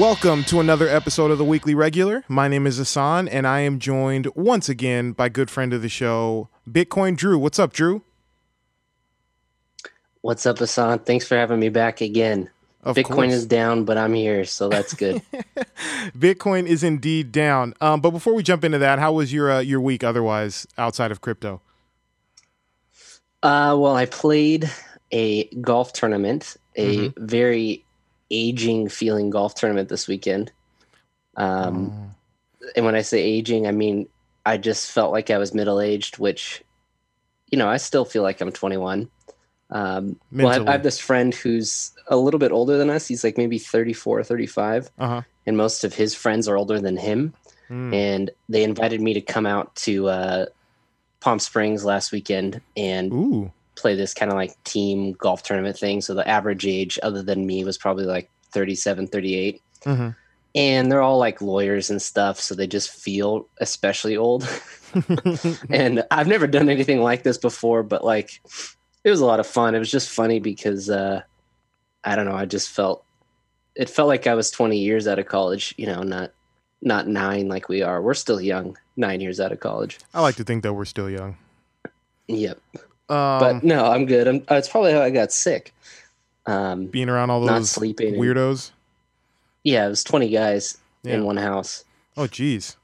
Welcome to another episode of the Weekly Regular. My name is Ahsohn, and I am joined once again by good friend of the show, Bitcoin Drew. What's up, Drew? What's up, Ahsohn? Thanks for having me back again. Of Bitcoin course. is down, but I'm here, so that's good. Bitcoin is indeed down. Um, but before we jump into that, how was your uh, your week otherwise outside of crypto? uh, well, I played a golf tournament, a Mm-hmm. very aging feeling golf tournament this weekend. Um, Oh. And when I say aging, I mean I just felt like I was middle aged, which, you know, I still feel like I'm 21. Um, well, I have, I have this friend who's a little bit older than us. He's like maybe 34, 35. Uh huh. and most of his friends are older than him. Mm. And they invited me to come out to uh, Palm Springs last weekend and Ooh. Play this kind of like team golf tournament thing. So the average age, other than me, was probably like 37, 38. hmm And they're all like lawyers and stuff. So they just feel especially old. and I've never done anything like this before, but like it was a lot of fun. It was just funny because uh, I don't know. I just felt it felt like I was 20 years out of college. You know, not not nine like we are. We're still young. Nine years out of college. I like to think that we're still young. Yep. Um, But no, I'm good. I'm, that's probably how I got sick. Um, being around all those sleeping. and- weirdos. yeah, it was 20 guys Yeah. in one house. Oh, geez.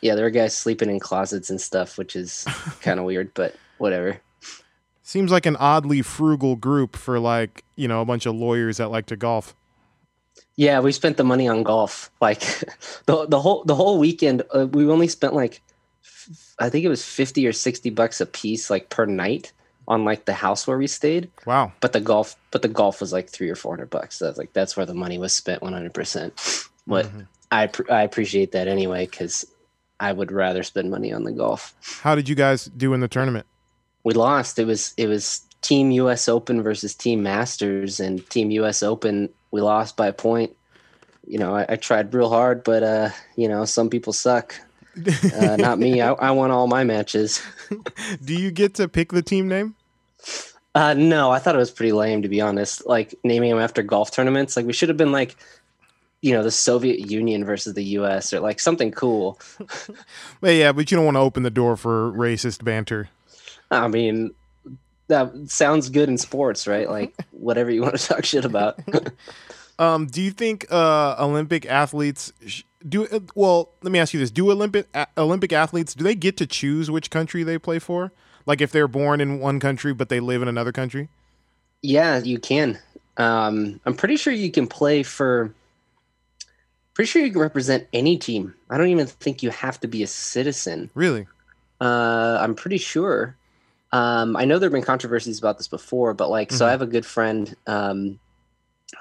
Yeah, there were guys sleeping in closets and stuff, which is kind of weird, but whatever. Seems like an oddly frugal group for like you know a bunch of lawyers that like to golf. Yeah, we spent the money on golf. Like the the whole the whole weekend, uh, we only spent like I think it was fifty or sixty bucks a piece, like per night, on like the house where we stayed. Wow. But the golf, but the golf was like three or four hundred bucks. So I was like, that's where the money was spent, one hundred percent. But Mhm. I pr- I appreciate that anyway because I would rather spend money on the golf. How did you guys do in the tournament? We lost. It was it was Team U.S. Open versus Team Masters, and Team U.S. Open we lost by a point. You know, I, I tried real hard, but uh, you know, some people suck. Uh, not me. I, I won all my matches. do you get to pick the team name? Uh, no, I thought it was pretty lame to be honest. Like naming them after golf tournaments. Like we should have been like, you know, the Soviet Union versus the U.S. or like something cool. Well, yeah, but you don't want to open the door for racist banter. I mean, that sounds good in sports, right? Like whatever you want to talk shit about. Um, do you think uh, Olympic athletes sh- do? Uh, well, let me ask you this: Do Olympic a- Olympic athletes do they get to choose which country they play for? Like if they're born in one country but they live in another country? Yeah, you can. Um, I'm pretty sure you can play for. Pretty sure you can represent any team. I don't even think you have to be a citizen. Really? Uh, I'm pretty sure. Um, I know there have been controversies about this before, but like, so Mhm. I have a good friend um,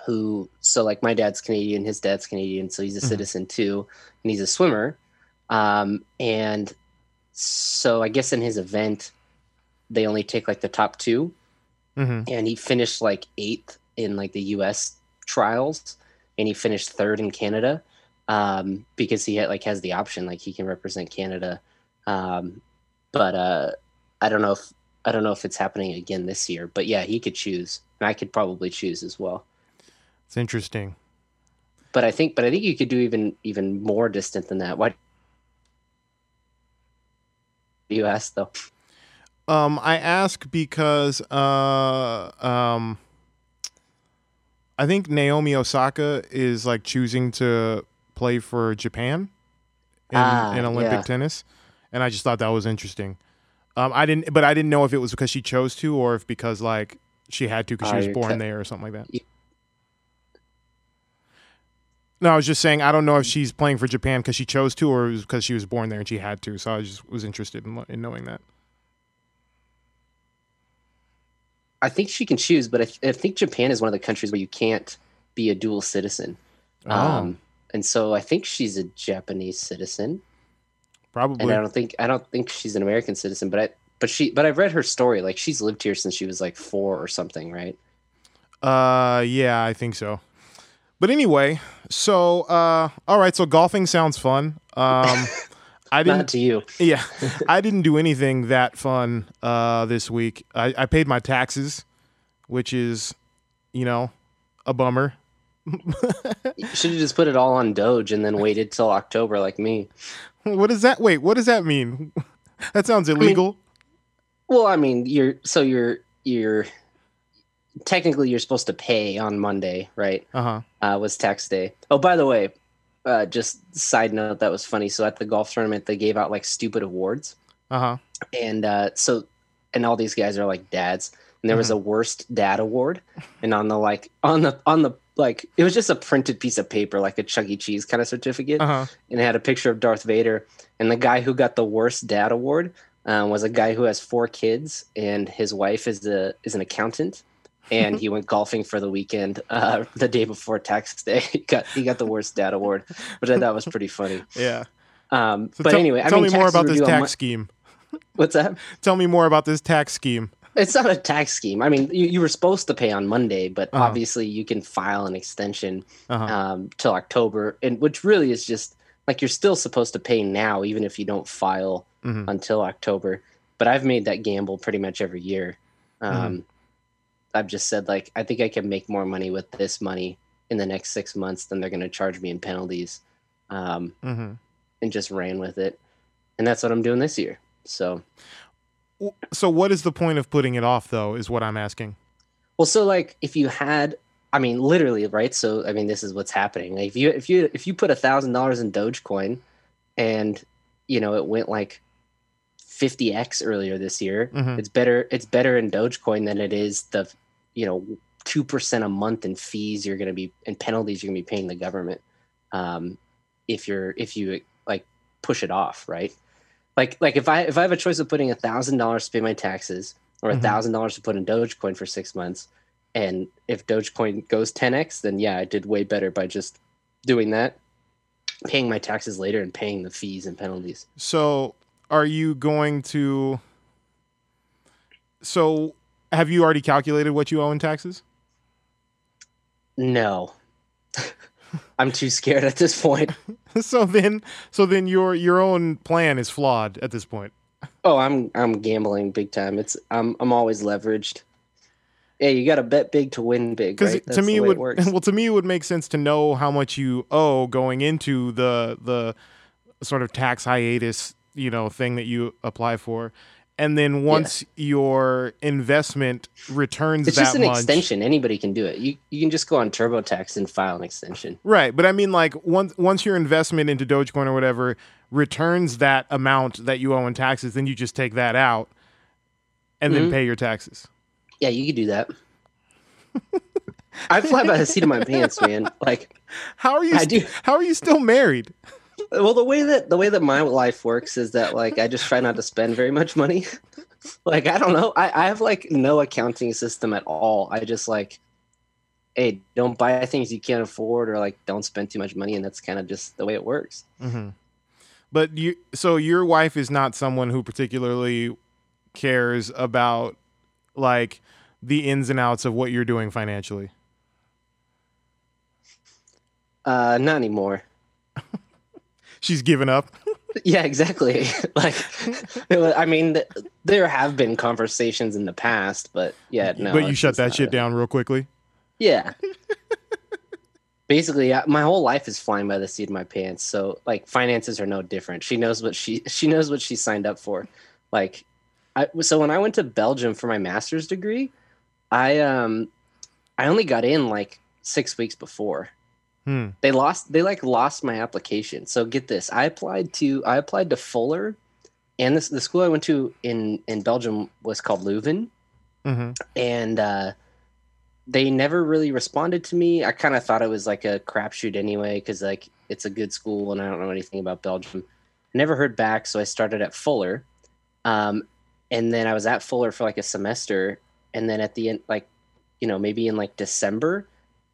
who, so like, my dad's Canadian, his dad's Canadian, so he's a Mhm. citizen too, and he's a swimmer. Um, and so I guess in his event, they only take like the top two hmm and he finished like eighth in like the U.S. trials, and he finished third in Canada um, because he had, like has the option, like he can represent Canada. Um, but uh, I don't know if I don't know if it's happening again this year. But yeah, he could choose, and I could probably choose as well. It's interesting. But I think, but I think you could do even even more distant than that. Why? You asked though. Um, I ask because uh, um, I think Naomi Osaka is like choosing to play for Japan in, Ah, in Olympic yeah. tennis, and I just thought that was interesting. Um, I didn't, but I didn't know if it was because she chose to or if because like she had to because she was born cut- there or something like that. No, I was just saying I don't know if she's playing for Japan because she chose to or because she was born there and she had to. So I just was interested in, in knowing that. I think she can choose, but I, th- I think Japan is one of the countries where you can't be a dual citizen. Oh, Um, and so I think she's a Japanese citizen, Probably. and. I don't think I don't think she's an American citizen. But I but she but I've read her story. Like she's lived here since she was like four or something, right? Uh, yeah, I think so. But anyway, so uh, all right. So golfing sounds fun. Um, I didn't. to you. Yeah, I didn't do anything that fun uh this week. I, I paid my taxes, which is, you know, a bummer. You should have just put it all on Doge and then waited till October, like me. what does that? Wait, what does that mean? that sounds illegal. Well, I mean, you're so you're you're technically you're supposed to pay on Monday, right? uh huh. Uh, was tax day. Oh, by the way, uh, just side note that was funny. So at the golf tournament, they gave out like stupid awards, Uh huh. and uh, so and all these guys are like dads, and there was a worst dad award, and on the like on the on the like it was just a printed piece of paper, like a Chuck E. Cheese kind of certificate, Uh huh. and it had a picture of Darth Vader. And the guy who got the worst dad award um, was a guy who has four kids, and his wife is a is an accountant. And he went golfing for the weekend uh, the day before tax day. He got he got the worst dad award, which I thought was pretty funny. Yeah. Um, So but tell, anyway, I tell mean, me more about this tax Mon- scheme. What's that? Tell me more about this tax scheme. It's not a tax scheme. I mean, you, you were supposed to pay on Monday, but Uh-huh. obviously you can file an extension Uh-huh. um, till October, and which really is just like you're still supposed to pay now, even if you don't file Mhm. until October. But I've made that gamble pretty much every year. Um, Mm-hmm. I've just said like I think I can make more money with this money in the next six months than they're going to charge me in penalties, um, hmm and just ran with it. And that's what I'm doing this year. So So what is the point of putting it off, though? Is what I'm asking. Well, so like if you had, I mean, literally, right? So I mean, this is what's happening. Like, if you if you if you put a thousand dollars in Dogecoin, and you know it went like fifty x earlier this year, Mhm. it's better it's better in Dogecoin than it is the you know two percent a month in fees you're going to be and penalties you're going to be paying the government um, if you're if you like push it off, right? Like like if I if I have a choice of putting a thousand dollars to pay my taxes or a Mhm. thousand dollars to put in Dogecoin for six months, and if Dogecoin goes 10x, then yeah, I did way better by just doing that, paying my taxes later and paying the fees and penalties. So are you going to? So have you already calculated what you owe in taxes? No. I'm too scared at this point. so then, so then your your own plan is flawed at this point. Oh, I'm I'm gambling big time. It's I'm I'm always leveraged. Yeah, you got to bet big to win big. Because Right? to me, the it way would works. well to me it would make sense to know how much you owe going into the the sort of tax hiatus, you know, thing that you apply for, and then once your investment returns It's that just an much, extension. Anybody can do it. You you can just go on TurboTax and file an extension. right? But I mean, like once once your investment into Dogecoin or whatever returns that amount that you owe in taxes, then you just take that out and then Mhm. pay your taxes. Yeah, you could do that. I fly by the seat of my pants, man. Like, How are you? I st- do. How are you still married? well, the way that the way that my life works is that like I just try not to spend very much money. like, I don't know. I, I have like no accounting system at all. I just like, hey, don't buy things you can't afford, or like don't spend too much money, and that's kind of just the way it works. hmm But you, so your wife is not someone who particularly cares about like the ins and outs of what you're doing financially. Uh, not anymore. She's given up. Yeah, exactly. like, I mean, th- there have been conversations in the past, but yeah, no. but you shut that shit down real quickly. Yeah. Basically, I, my whole life is flying by the seat of my pants. So, like, finances are no different. She knows what she she knows what she signed up for. Like, I so when I went to Belgium for my master's degree, I um, I only got in like six weeks before. Hmm. They lost. They like lost my application. So get this. I applied to. I applied to Fuller, and this the school I went to in in Belgium was called Leuven hmm and uh, they never really responded to me. I kind of thought it was like a crapshoot anyway, because like it's a good school and I don't know anything about Belgium. Never heard back, so I started at Fuller, um, and then I was at Fuller for like a semester, and then at the end, like you know, maybe in like December,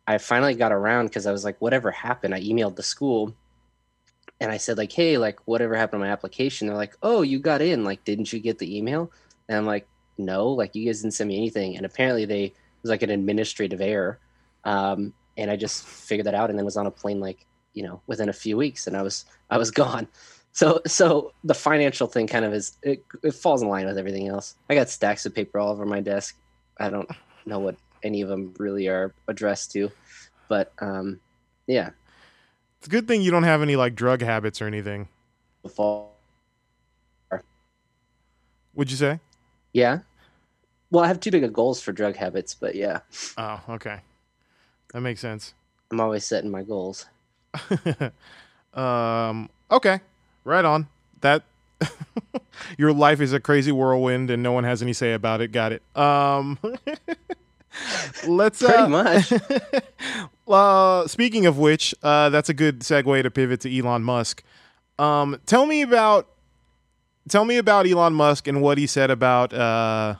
I finally got around because I was like, whatever happened? I emailed the school. And I said, like, hey, like, whatever happened to my application? They're like, oh, you got in. Like, didn't you get the email? And I'm like, no, like you guys didn't send me anything. And apparently they it was like an administrative error. Um, and I just figured that out and then was on a plane like, you know, within a few weeks and I was I was gone. So so the financial thing kind of is it, it falls in line with everything else. I got stacks of paper all over my desk. I don't know what any of them really are addressed to. But um, yeah, It's a good thing you don't have any like drug habits or anything. Would you say? Yeah. Well, I have too big of goals for drug habits, but yeah, Oh, okay. That makes sense. I'm always setting my goals. um, okay. Right on. That your life is a crazy whirlwind and no one has any say about it. Got it. Um Let's Pretty uh, much. Uh speaking of which, uh that's a good segue to pivot to Elon Musk. Um tell me about tell me about Elon Musk and what he said about uh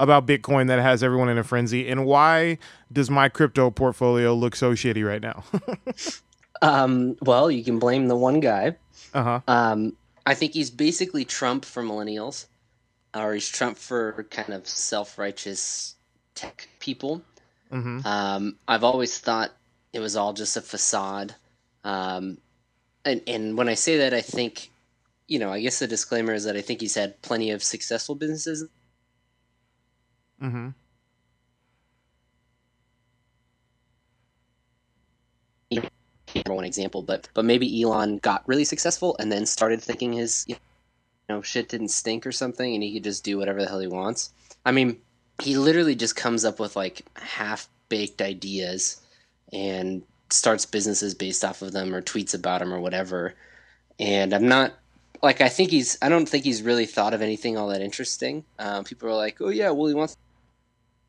about Bitcoin that has everyone in a frenzy and why does my crypto portfolio look so shitty right now? Um, well, you can blame the one guy. uh-huh. Um, I think he's basically Trump for millennials, or he's Trump for kind of self-righteous tech people. Mhm. Um, I've always thought it was all just a facade. Um, and, and when I say that, I think, you know, I guess the disclaimer is that I think he's had plenty of successful businesses. Mhm. For one example, but but maybe Elon got really successful and then started thinking his you know shit didn't stink or something, and he could just do whatever the hell he wants. I mean, he literally just comes up with like half baked ideas and starts businesses based off of them or tweets about them or whatever. And I'm not like I think he's I don't think he's really thought of anything all that interesting. Um, people are like, oh yeah, well he wants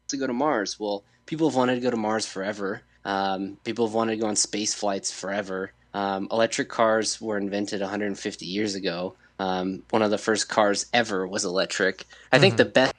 to go to Mars. Well, people have wanted to go to Mars forever. Um, people have wanted to go on space flights forever. Um, electric cars were invented 150 years ago. Um, one of the first cars ever was electric. I think Mhm. the best,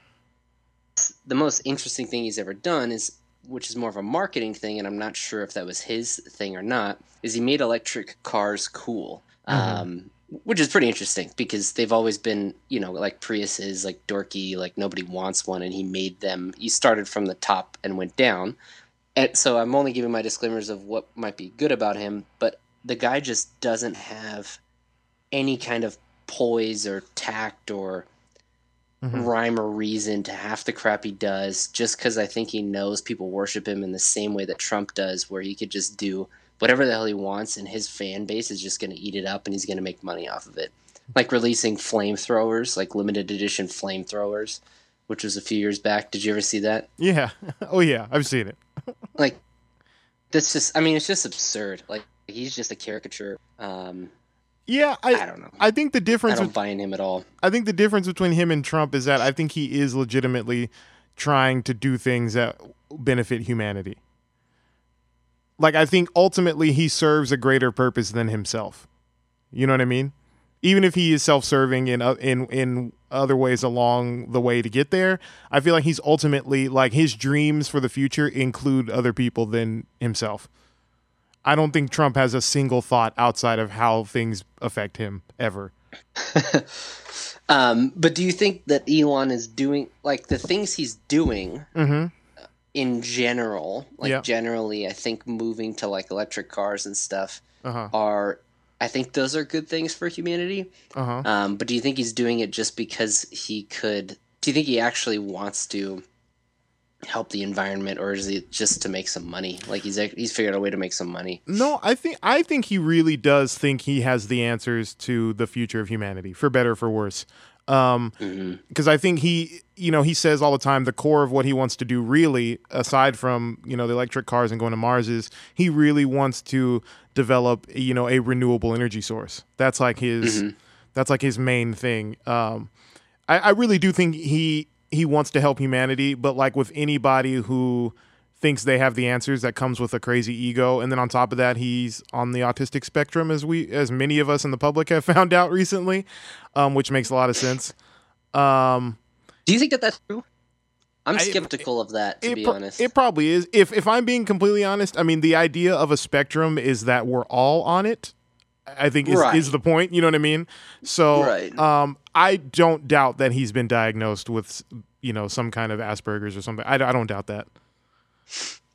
the most interesting thing he's ever done is, which is more of a marketing thing, and I'm not sure if that was his thing or not, is he made electric cars cool. Mhm. Um, which is pretty interesting because they've always been, you know, like Priuses, like dorky, like nobody wants one, and he made them. He started from the top and went down, and so I'm only giving my disclaimers of what might be good about him, but the guy just doesn't have any kind of poise or tact or Mhm. rhyme or reason to half the crap he does just because I think he knows people worship him in the same way that Trump does, where he could just do whatever the hell he wants and his fan base is just going to eat it up and he's going to make money off of it. Like releasing flamethrowers, like limited edition flamethrowers, which was a few years back. Did you ever see that? Yeah. Oh yeah, I've seen it. Like, that's just, I mean, it's just absurd. Like, he's just a caricature. Um, Yeah, I, I don't know. I think the difference. I don't with, buy in him at all. I think the difference between him and Trump is that I think he is legitimately trying to do things that benefit humanity. Like I think ultimately he serves a greater purpose than himself. You know what I mean? Even if he is self-serving in uh, in in other ways along the way to get there, I feel like he's ultimately like his dreams for the future include other people than himself. I don't think Trump has a single thought outside of how things affect him ever. um, but do you think that Elon is doing like the things he's doing Mhm. in general? Like Yeah. generally, I think moving to like electric cars and stuff Uh-huh. are. I think those are good things for humanity. Uh-huh. Um, but do you think he's doing it just because he could? Do you think he actually wants to help the environment, or is it just to make some money? Like he's he's figured out a way to make some money. No, I think I think he really does think he has the answers to the future of humanity, for better or for worse. Um, hmm because I think he, you know, he says all the time the core of what he wants to do, really, aside from you know the electric cars and going to Mars, is he really wants to develop, you know, a renewable energy source. That's like his, Mhm. that's like his main thing. Um, I, I really do think he he wants to help humanity, but like with anybody who thinks they have the answers, that comes with a crazy ego, and then on top of that, he's on the autistic spectrum, as we as many of us in the public have found out recently, um, which makes a lot of sense. Um, Do you think that that's true? I'm I- skeptical of that, to be pro- honest. it probably is. If if I'm being completely honest, I mean the idea of a spectrum is that we're all on it. I think is, Right. is the point. You know what I mean? So, Right. um, I don't doubt that he's been diagnosed with you know some kind of Asperger's or something. I, I don't doubt that.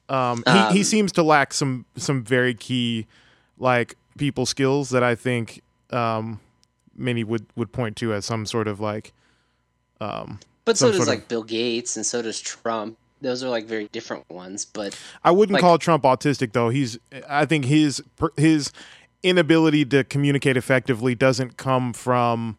Um, he, he Um, seems to lack some some very key like people skills that I think um, many would would point to as some sort of like um, but so does sort of- like Bill Gates, and so does Trump. those are like very different ones. But I wouldn't Like- call Trump autistic though. He's I think his his inability to communicate effectively doesn't come from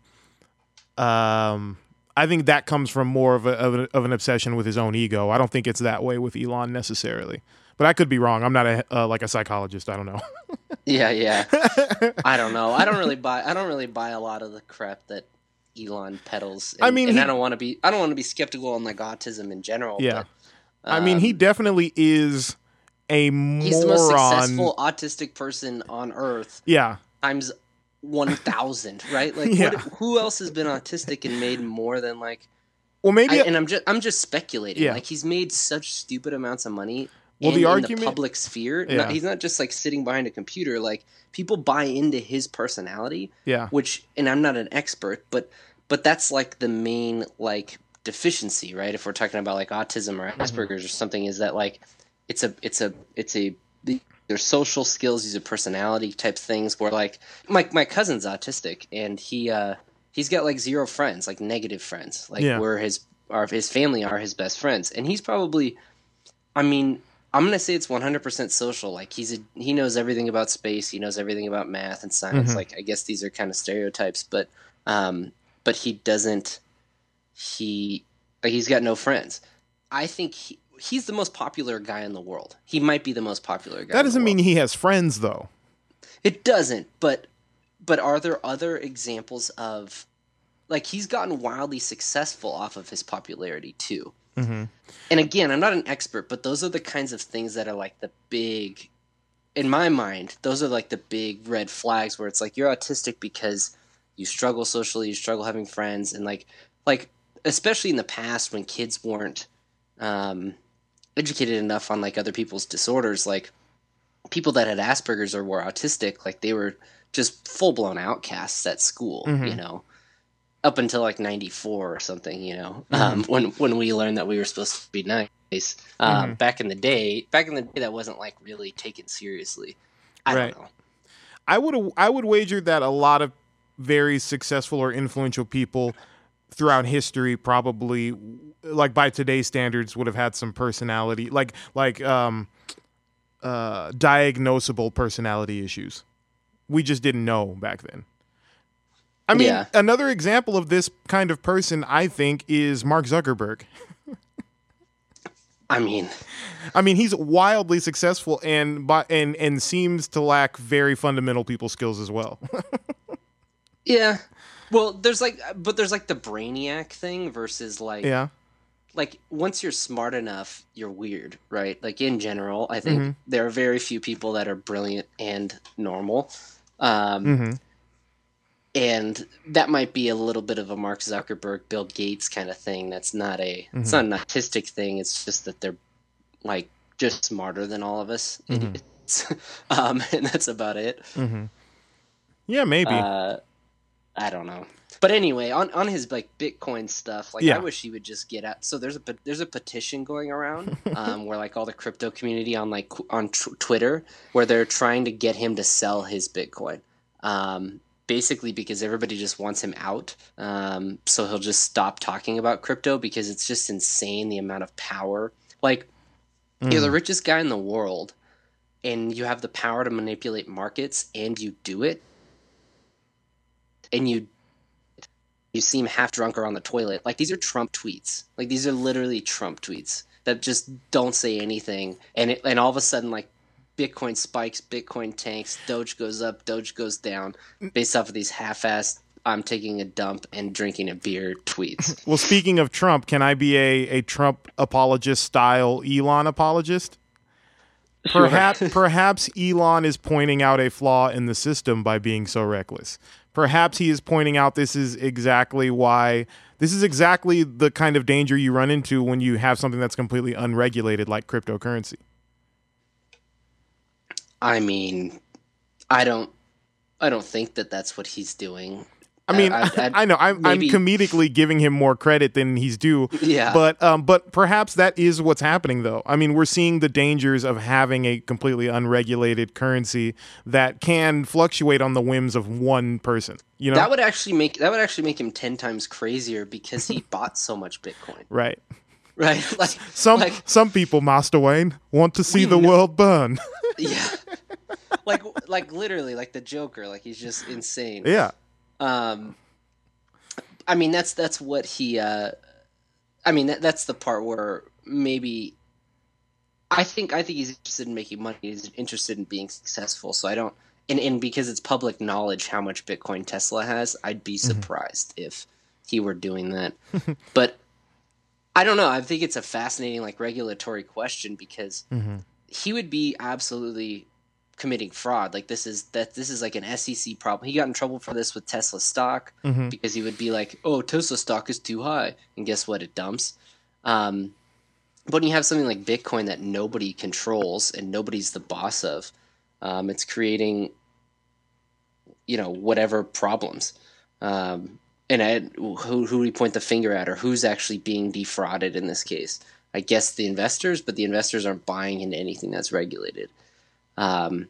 um I think that comes from more of a, of, a, of an obsession with his own ego. I don't think it's that way with Elon necessarily. But I could be wrong. I'm not a uh, like a psychologist. I don't know. yeah, yeah. I don't know. I don't really buy. I don't really buy a lot of the crap that Elon peddles. I mean, and he- I don't want to be. I don't want to be skeptical on like autism in general. Yeah. but, I mean, he um, definitely is a He's the most successful autistic person on earth Yeah. times one thousand. Right? Like, Yeah. what, who else has been autistic and made more than like? Well, maybe I, and I'm just I'm just speculating. Yeah. Like he's made such stupid amounts of money. Well, in, the in argument- public sphere. Yeah. Not, he's not just like sitting behind a computer. Like people buy into his personality, yeah. which, and I'm not an expert, but but that's like the main like deficiency, right? If we're talking about like autism or Asperger's or something, is that like it's a it's a it's a there's social skills, these are personality type things. Where like my my cousin's autistic, and he uh he's got like zero friends, like negative friends, like Yeah. where his our his family are his best friends, and he's probably, I mean. I'm gonna say it's 100% social. Like he's a, he knows everything about space. He knows everything about math and science. Mhm. Like I guess these are kind of stereotypes, but um, but he doesn't. He like he's got no friends. I think he, he's the most popular guy in the world. He might be the most popular guy. That doesn't mean he has friends though. it doesn't. But but are there other examples of like he's gotten wildly successful off of his popularity too? Mhm. and again, I'm not an expert, but those are the kinds of things that are like the big, in my mind, those are like the big red flags where it's like you're autistic because you struggle socially, you struggle having friends, and like, like especially in the past when kids weren't um, educated enough on like other people's disorders, like people that had Asperger's or were autistic, like they were just full blown outcasts at school, Mhm. you know up until like 94 or something you know um, when when we learned that we were supposed to be nice um, Mhm. back in the day back in the day that wasn't like really taken seriously i Right. don't know I would I would wager that a lot of very successful or influential people throughout history probably like by today's standards would have had some personality like like um uh diagnosable personality issues. We just didn't know back then. I mean, Yeah. another example of this kind of person I think is Mark Zuckerberg. i mean I mean, he's wildly successful and by, and and seems to lack very fundamental people skills as well. yeah well there's like but there's like the brainiac thing versus like yeah. like once you're smart enough you're weird right like in general i think Mhm. there are very few people that are brilliant and normal um Mhm. and that might be a little bit of a Mark Zuckerberg, Bill Gates kind of thing. That's not a it's not an autistic thing. It's just that they're like just smarter than all of us idiots, um, and that's about it. Mhm. Yeah, maybe. Uh, I don't know. But anyway, on, on his like Bitcoin stuff, like Yeah. I wish he would just get out. So there's a there's a petition going around um, where like all the crypto community on like on tw- Twitter where they're trying to get him to sell his Bitcoin. Um, basically because everybody just wants him out. Um, so he'll just stop talking about crypto because it's just insane the amount of power. Like you're the richest guy in the world and you have the power to manipulate markets and you do it and you you seem half drunk or on the toilet. Like these are trump tweets. Like these are literally trump tweets that just don't say anything. And it, and all of a sudden like bitcoin spikes bitcoin tanks doge goes up doge goes down. Based off of these half-assed i'm taking a dump and drinking a beer tweets. Well, speaking of Trump, can I be a, a Trump apologist style Elon apologist? Perhaps perhaps Elon is pointing out a flaw in the system by being so reckless. Perhaps he is pointing out this is exactly why this is exactly the kind of danger you run into when you have something that's completely unregulated like cryptocurrency. i mean i don't i don't think that that's what he's doing I mean, I- I, I- know I'm, I'm comedically giving him more credit than he's due, yeah but um, but perhaps that is what's happening though. I mean, we're seeing the dangers of having a completely unregulated currency that can fluctuate on the whims of one person. You know, That would actually make that would actually make him ten times crazier because he bought so much Bitcoin. right? right? Like Some like, some people, Master Wayne, want to see the know- world burn. yeah, like like literally like the Joker. Like he's just insane. yeah. Um, I mean that's that's what he. Uh, I mean that, that's the part where maybe. I think I think he's interested in making money. He's interested in being successful. So I don't, and and because it's public knowledge how much Bitcoin Tesla has, I'd be surprised if he were doing that. but I don't know. I think it's a fascinating like regulatory question because hmm he would be absolutely committing fraud. Like this is that this is like an SEC problem. He got in trouble for this with Tesla stock hmm because he would be like, "Oh, Tesla stock is too high," and guess what? It dumps. Um, but when you have something like Bitcoin that nobody controls and nobody's the boss of, um, it's creating, you know, whatever problems. Um, and I, who who do we point the finger at, or who's actually being defrauded in this case? I guess the investors, but the investors aren't buying into anything that's regulated. Um,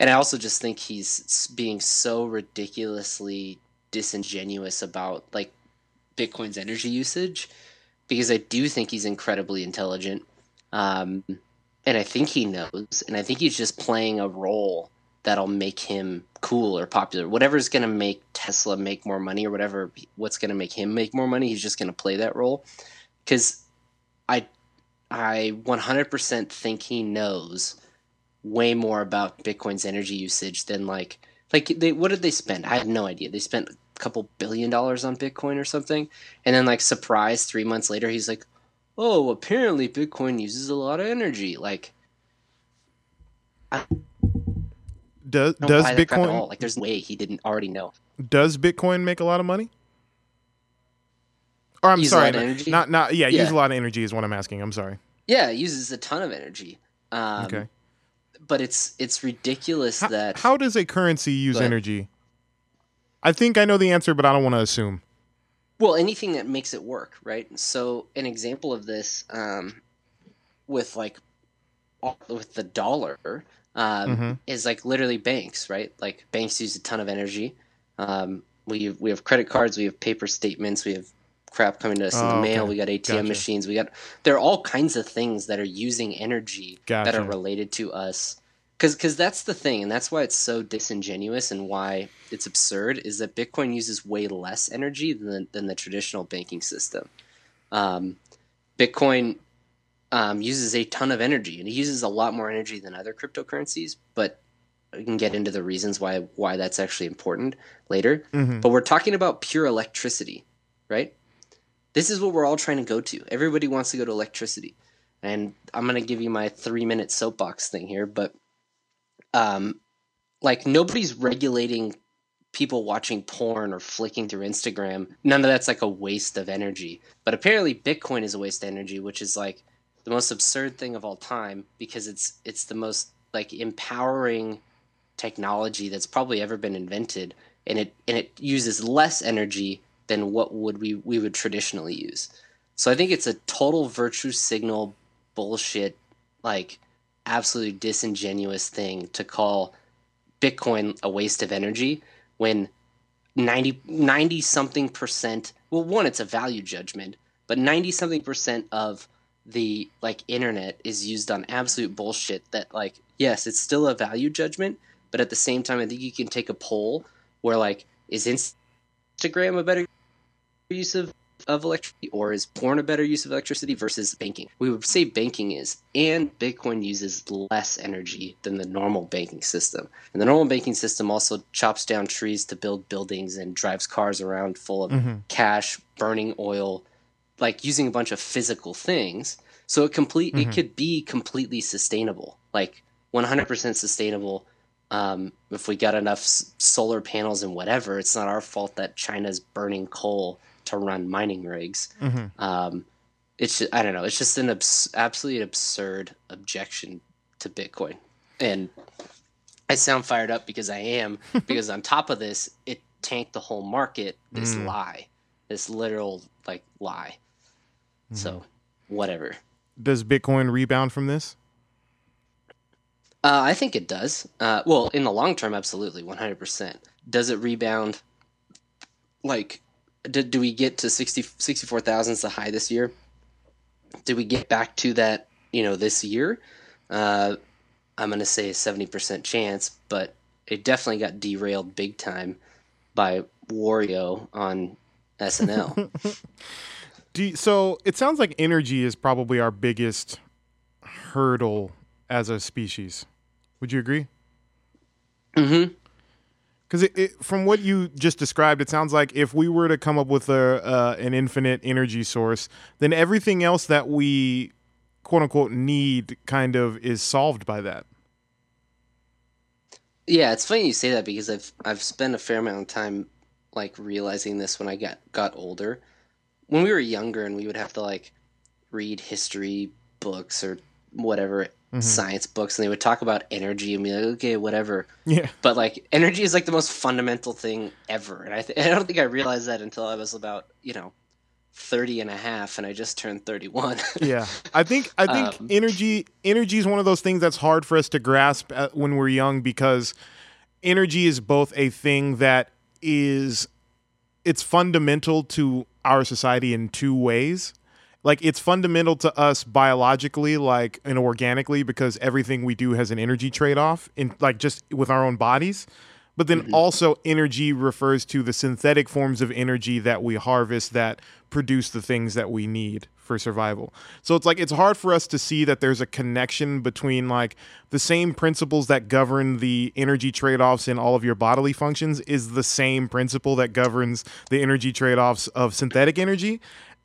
and I also just think he's being so ridiculously disingenuous about like Bitcoin's energy usage because I do think he's incredibly intelligent. Um, and I think he knows, and I think he's just playing a role that'll make him cool or popular. Whatever's going to make Tesla make more money or whatever, what's going to make him make more money, he's just going to play that role. Because I, I 100% think he knows way more about Bitcoin's energy usage than like like they what did they spend? I have no idea. They spent a couple billion dollars on Bitcoin or something, and then like surprise three months later, he's like, "Oh, apparently Bitcoin uses a lot of energy." Like, Does I does Bitcoin all. Like, there's no way he didn't already know. does Bitcoin make a lot of money? Or I'm Use sorry, energy? not not yeah, use a lot of energy is what I'm asking. I'm sorry. Yeah, it uses a ton of energy. Um, Okay. But it's it's ridiculous How, that how does a currency use energy? I think I know the answer, but I don't want to assume. Well, anything that makes it work, right? So, an example of this um, with like with the dollar um, Mhm. is like literally banks, right? Like banks use a ton of energy. Um, we we have credit cards, we have paper statements, we have crap coming to us in Oh, the mail. okay. We got ATM Gotcha. machines. We got there are all kinds of things that are using energy that are related to us. Because because that's the thing, and that's why it's so disingenuous and why it's absurd is that Bitcoin uses way less energy than the, than the traditional banking system. Um, Bitcoin um, uses a ton of energy, and it uses a lot more energy than other cryptocurrencies. But we can get into the reasons why why that's actually important later. hmm But we're talking about pure electricity, right? This is what we're all trying to go to. Everybody wants to go to electricity. And I'm going to give you my three minute soapbox thing here, but um, like nobody's regulating people watching porn or flicking through Instagram. None of that's like a waste of energy. But apparently Bitcoin is a waste of energy, which is like the most absurd thing of all time because it's it's the most like empowering technology that's probably ever been invented and it and it uses less energy than what would we we would traditionally use. So I think it's a total virtue signal bullshit like absolutely disingenuous thing to call Bitcoin a waste of energy when 90, 90 something percent well one it's a value judgment but 90 something percent of the like internet is used on absolute bullshit that like yes it's still a value judgment but at the same time i think you can take a poll where like is instagram a better use of of electricity or is porn a better use of electricity versus banking we would say banking is and bitcoin uses less energy than the normal banking system and the normal banking system also chops down trees to build buildings and drives cars around full of hmm cash, burning oil, like using a bunch of physical things. So it complete Mhm. it could be completely sustainable, like 100% sustainable. Um, if we got enough s- solar panels and whatever, it's not our fault that China's burning coal to run mining rigs. hmm Um, it's just, I don't know. It's just an abs- absolutely absurd objection to Bitcoin, and I sound fired up because I am. because on top of this, it tanked the whole market. This Mm. lie, this literal like lie. So whatever. Does Bitcoin rebound from this? Uh, I think it does. Uh, well, in the long term, absolutely, one hundred percent. Does it rebound? Like, do, do we get to 60 64,000 is the high this year? did we get back to that, you know, this year? Uh, I'm going to say a 70% chance, but it definitely got derailed big time by Wario on SNL. You, so it sounds like energy is probably our biggest hurdle as a species. Would you agree? mm-hmm. Because from what you just described, it sounds like if we were to come up with a uh, an infinite energy source, then everything else that we quote unquote need kind of is solved by that. Yeah, it's funny you say that because I've I've spent a fair amount of time like realizing this when I got got older. When we were younger and we would have to like read history books or whatever mm-hmm. science books and they would talk about energy and be like, okay, whatever. Yeah. But like energy is like the most fundamental thing ever. And I, th- I don't think I realized that until I was about, you know, 30 and a half and I just turned 31. yeah. I think I think um, energy energy is one of those things that's hard for us to grasp when we're young because energy is both a thing that is it's fundamental to our society in two ways like it's fundamental to us biologically like and organically because everything we do has an energy trade-off in like just with our own bodies but then mm-hmm. also energy refers to the synthetic forms of energy that we harvest that produce the things that we need for survival. So it's like it's hard for us to see that there's a connection between like the same principles that govern the energy trade-offs in all of your bodily functions is the same principle that governs the energy trade-offs of synthetic energy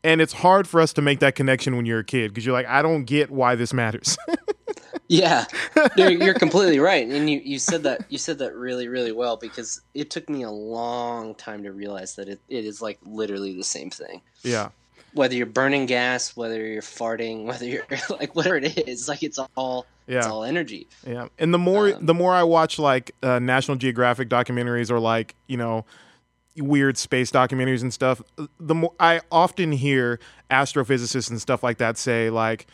and it's hard for us to make that connection when you're a kid because you're like, I don't get why this matters. yeah, you're, you're, completely right, and you, you said that you said that really really well because it took me a long time to realize that it, it is like literally the same thing. Yeah. Whether you're burning gas, whether you're farting, whether you're like whatever it is, like it's all yeah. it's all energy. Yeah, and the more um, the more I watch like uh, National Geographic documentaries or like you know weird space documentaries and stuff, the more I often hear astrophysicists and stuff like that say like,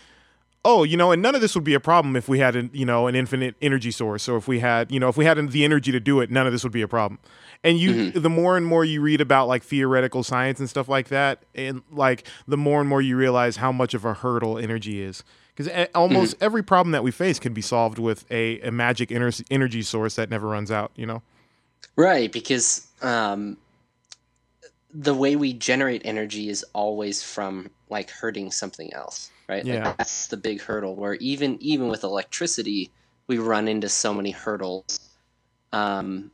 "Oh, you know, and none of this would be a problem if we had an you know an infinite energy source, or if we had you know if we had the energy to do it, none of this would be a problem." And you, mm-hmm. the more and more you read about like theoretical science and stuff like that, and like the more and more you realize how much of a hurdle energy is. Because almost mm-hmm. every problem that we face can be solved with a, a magic ener- energy source that never runs out. You know, right? Because um, the way we generate energy is always from like hurting something else, right? Yeah. Like, that's the big hurdle where even even with electricity, we run into so many hurdles. Um,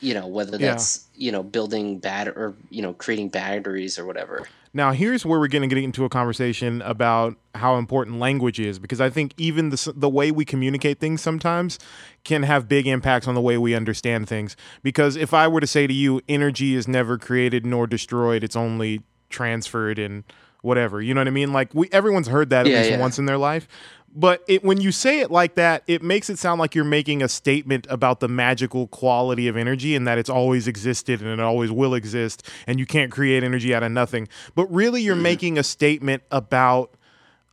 you know, whether that's, yeah. you know, building bad or, you know, creating batteries or whatever. Now, here's where we're going to get into a conversation about how important language is, because I think even the, the way we communicate things sometimes can have big impacts on the way we understand things. Because if I were to say to you, energy is never created nor destroyed, it's only transferred and whatever, you know what I mean? Like we, everyone's heard that at yeah, least yeah. once in their life. But it, when you say it like that, it makes it sound like you're making a statement about the magical quality of energy and that it's always existed and it always will exist and you can't create energy out of nothing. But really, you're mm-hmm. making a statement about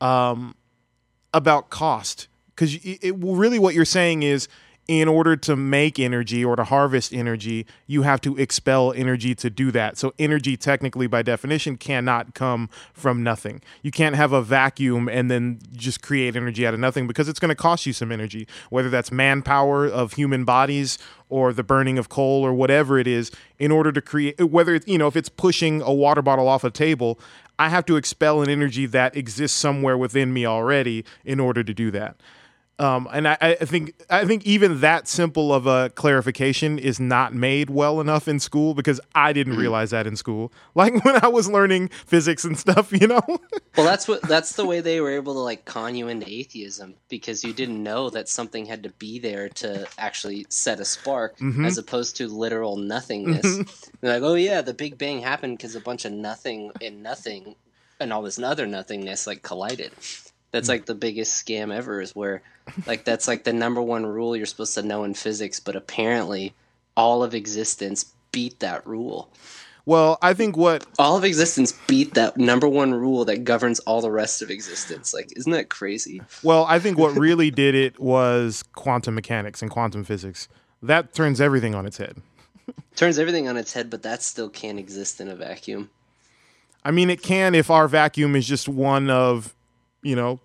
um, about cost because really what you're saying is in order to make energy or to harvest energy, you have to expel energy to do that. So, energy, technically, by definition, cannot come from nothing. You can't have a vacuum and then just create energy out of nothing because it's going to cost you some energy, whether that's manpower of human bodies or the burning of coal or whatever it is, in order to create, whether it's, you know, if it's pushing a water bottle off a table, I have to expel an energy that exists somewhere within me already in order to do that. Um, and I, I, think I think even that simple of a clarification is not made well enough in school because I didn't mm-hmm. realize that in school. Like when I was learning physics and stuff, you know. well, that's what that's the way they were able to like con you into atheism because you didn't know that something had to be there to actually set a spark, mm-hmm. as opposed to literal nothingness. Mm-hmm. They're like, oh yeah, the Big Bang happened because a bunch of nothing and nothing and all this other nothingness like collided. That's hmm. like the biggest scam ever. Is where like that's like the number one rule you're supposed to know in physics, but apparently all of existence beat that rule. Well, I think what all of existence beat that number one rule that governs all the rest of existence. Like, isn't that crazy? Well, I think what really did it was quantum mechanics and quantum physics. That turns everything on its head. turns everything on its head, but that still can't exist in a vacuum. I mean, it can if our vacuum is just one of, you know,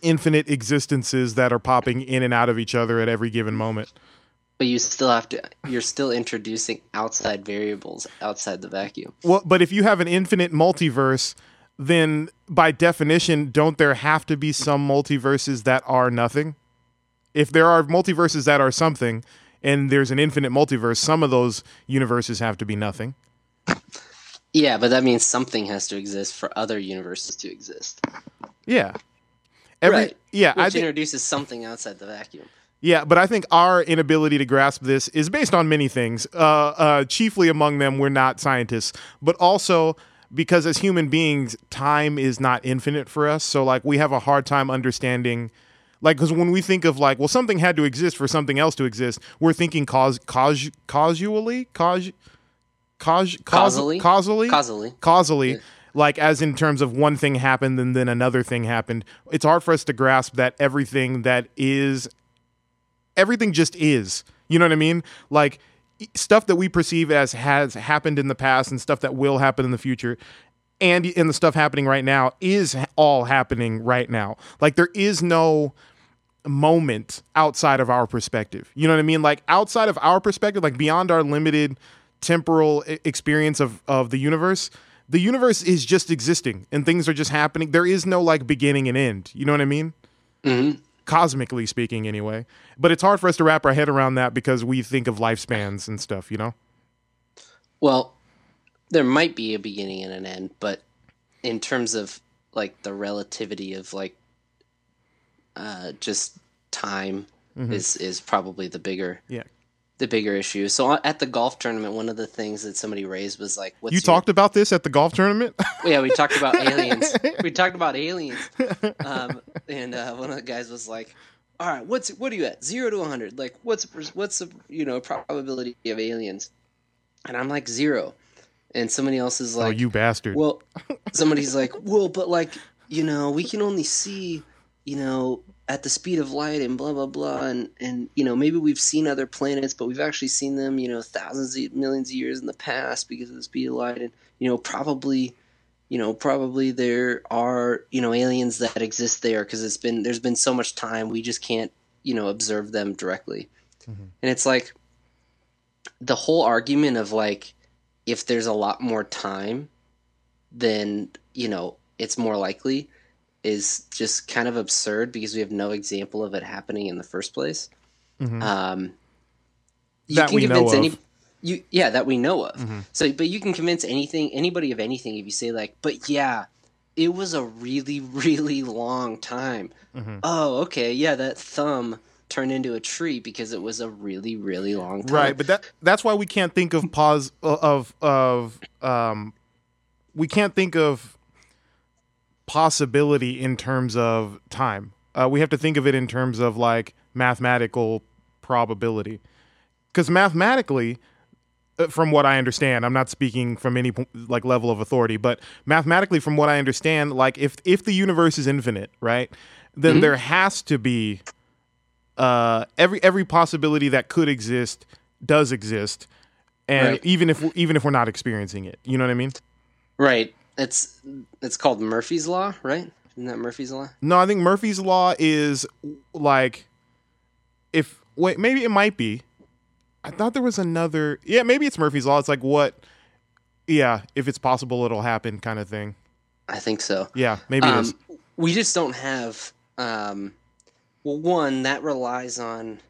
infinite existences that are popping in and out of each other at every given moment. But you still have to. You're still introducing outside variables outside the vacuum. Well, but if you have an infinite multiverse, then by definition, don't there have to be some multiverses that are nothing? If there are multiverses that are something, and there's an infinite multiverse, some of those universes have to be nothing. Yeah, but that means something has to exist for other universes to exist. Yeah. Every, right. Yeah, Which think introduces something outside the vacuum. Yeah, but I think our inability to grasp this is based on many things. Uh, uh, chiefly among them, we're not scientists, but also because as human beings, time is not infinite for us. So, like, we have a hard time understanding. Like, because when we think of like, well, something had to exist for something else to exist, we're thinking cause, cause, causally, cause, Causally? causally, Causally. causally Yeah. like as in terms of one thing happened and then another thing happened it's hard for us to grasp that everything that is everything just is you know what i mean like stuff that we perceive as has happened in the past and stuff that will happen in the future and in the stuff happening right now is all happening right now like there is no moment outside of our perspective. You know what I mean? Like outside of our perspective, like beyond our limited temporal experience of of the universe, the universe is just existing and things are just happening. There is no like beginning and end. You know what I mean? hmm Cosmically speaking, anyway. But it's hard for us to wrap our head around that because we think of lifespans and stuff. You know? Well, there might be a beginning and an end, but in terms of like the relativity of like uh, just time is is probably the bigger Yeah. The bigger issue. So at the golf tournament, one of the things that somebody raised was like, "What's You your- talked about this at the golf tournament? Yeah, we talked about aliens. we talked about aliens, um, and uh, one of the guys was like, "All right, what's what are you at? Zero to hundred? Like, what's what's the you know probability of aliens?" And I'm like zero, and somebody else is like, oh, you bastard. well, somebody's like, well, but like, you know, we can only see, you know, at the speed of light and blah blah blah, and and you know, maybe we've seen other planets, but we've actually seen them, you know, thousands of millions of years in the past because of the speed of light, and you know, probably, you know, probably there are you know aliens that exist there because it's been there's been so much time we just can't you know observe them directly, mm-hmm. and it's like the whole argument of like if there's a lot more time then you know it's more likely is just kind of absurd because we have no example of it happening in the first place. Mhm. Um, you That can we know convince any of. you yeah that we know of. Mhm. So, but you can convince anything anybody of anything if you say like, but yeah, it was a really really long time. Mhm. Oh, okay, yeah, that thumb turned into a tree because it was a really really long time. Right, but that that's why we can't think of pause of of um we can't think of possibility in terms of time. Uh, we have to think of it in terms of like mathematical probability. Cuz mathematically uh, from what I understand, I'm not speaking from any like level of authority, but mathematically from what I understand, like if if the universe is infinite, right? Then Mhm. there has to be uh, every every possibility that could exist does exist, and Right. even if even if we're not experiencing it, you know what I mean? Right. It's it's called Murphy's law, right? Isn't that Murphy's law? No, I think Murphy's law is like if wait maybe it might be. I thought there was another. Yeah, maybe it's Murphy's law. It's like what? Yeah, if it's possible, it'll happen, kind of thing. I think so. Yeah, maybe it is. Um, we just don't have. Um, well, one that relies on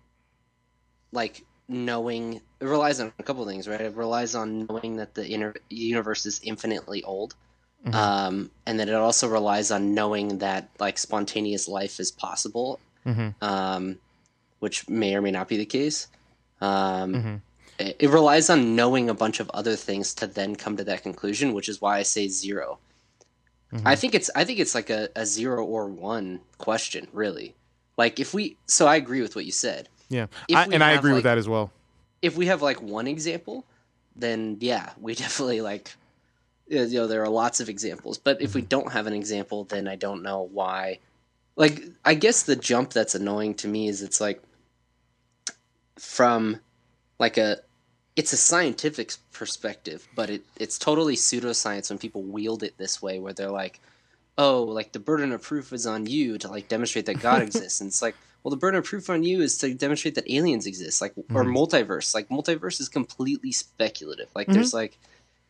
like knowing. It relies on a couple things, right? It relies on knowing that the inter- universe is infinitely old, Mhm. um, and then it also relies on knowing that like spontaneous life is possible, hmm um, which may or may not be the case. Um, hmm it, it relies on knowing a bunch of other things to then come to that conclusion, which is why I say 0 Mhm. I think it's I think it's like a, a zero or one question, really. Like if we so I agree with what you said. Yeah, I, and I agree with that as well. If we have like one example, then yeah, we definitely like you know there are lots of examples. But if we Mm-hmm. don't have an example, then I don't know why. Like I guess the jump that's annoying to me is it's like from like a it's a scientific perspective, but it, it's totally pseudoscience when people wield it this way, where they're like, "Oh, like the burden of proof is on you to like demonstrate that God exists," and it's like, well, the burden of proof on you is to demonstrate that aliens exist, like or Mhm. multiverse. Like multiverse is completely speculative. Like Mhm. there's like,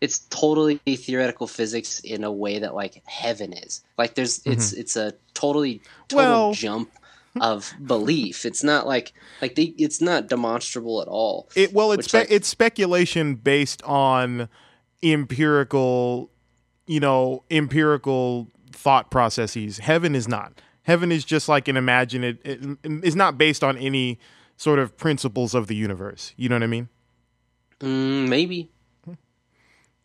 it's totally theoretical physics in a way that like heaven is. Like there's it's it's a totally total Well- jump of belief. It's not like like they it's not demonstrable at all. It well, it's Which, spe- like- it's speculation based on empirical, you know, empirical thought processes. Heaven is not. Heaven is just like an imagined. It, it is not based on any sort of principles of the universe. You know what I mean? Mm, maybe.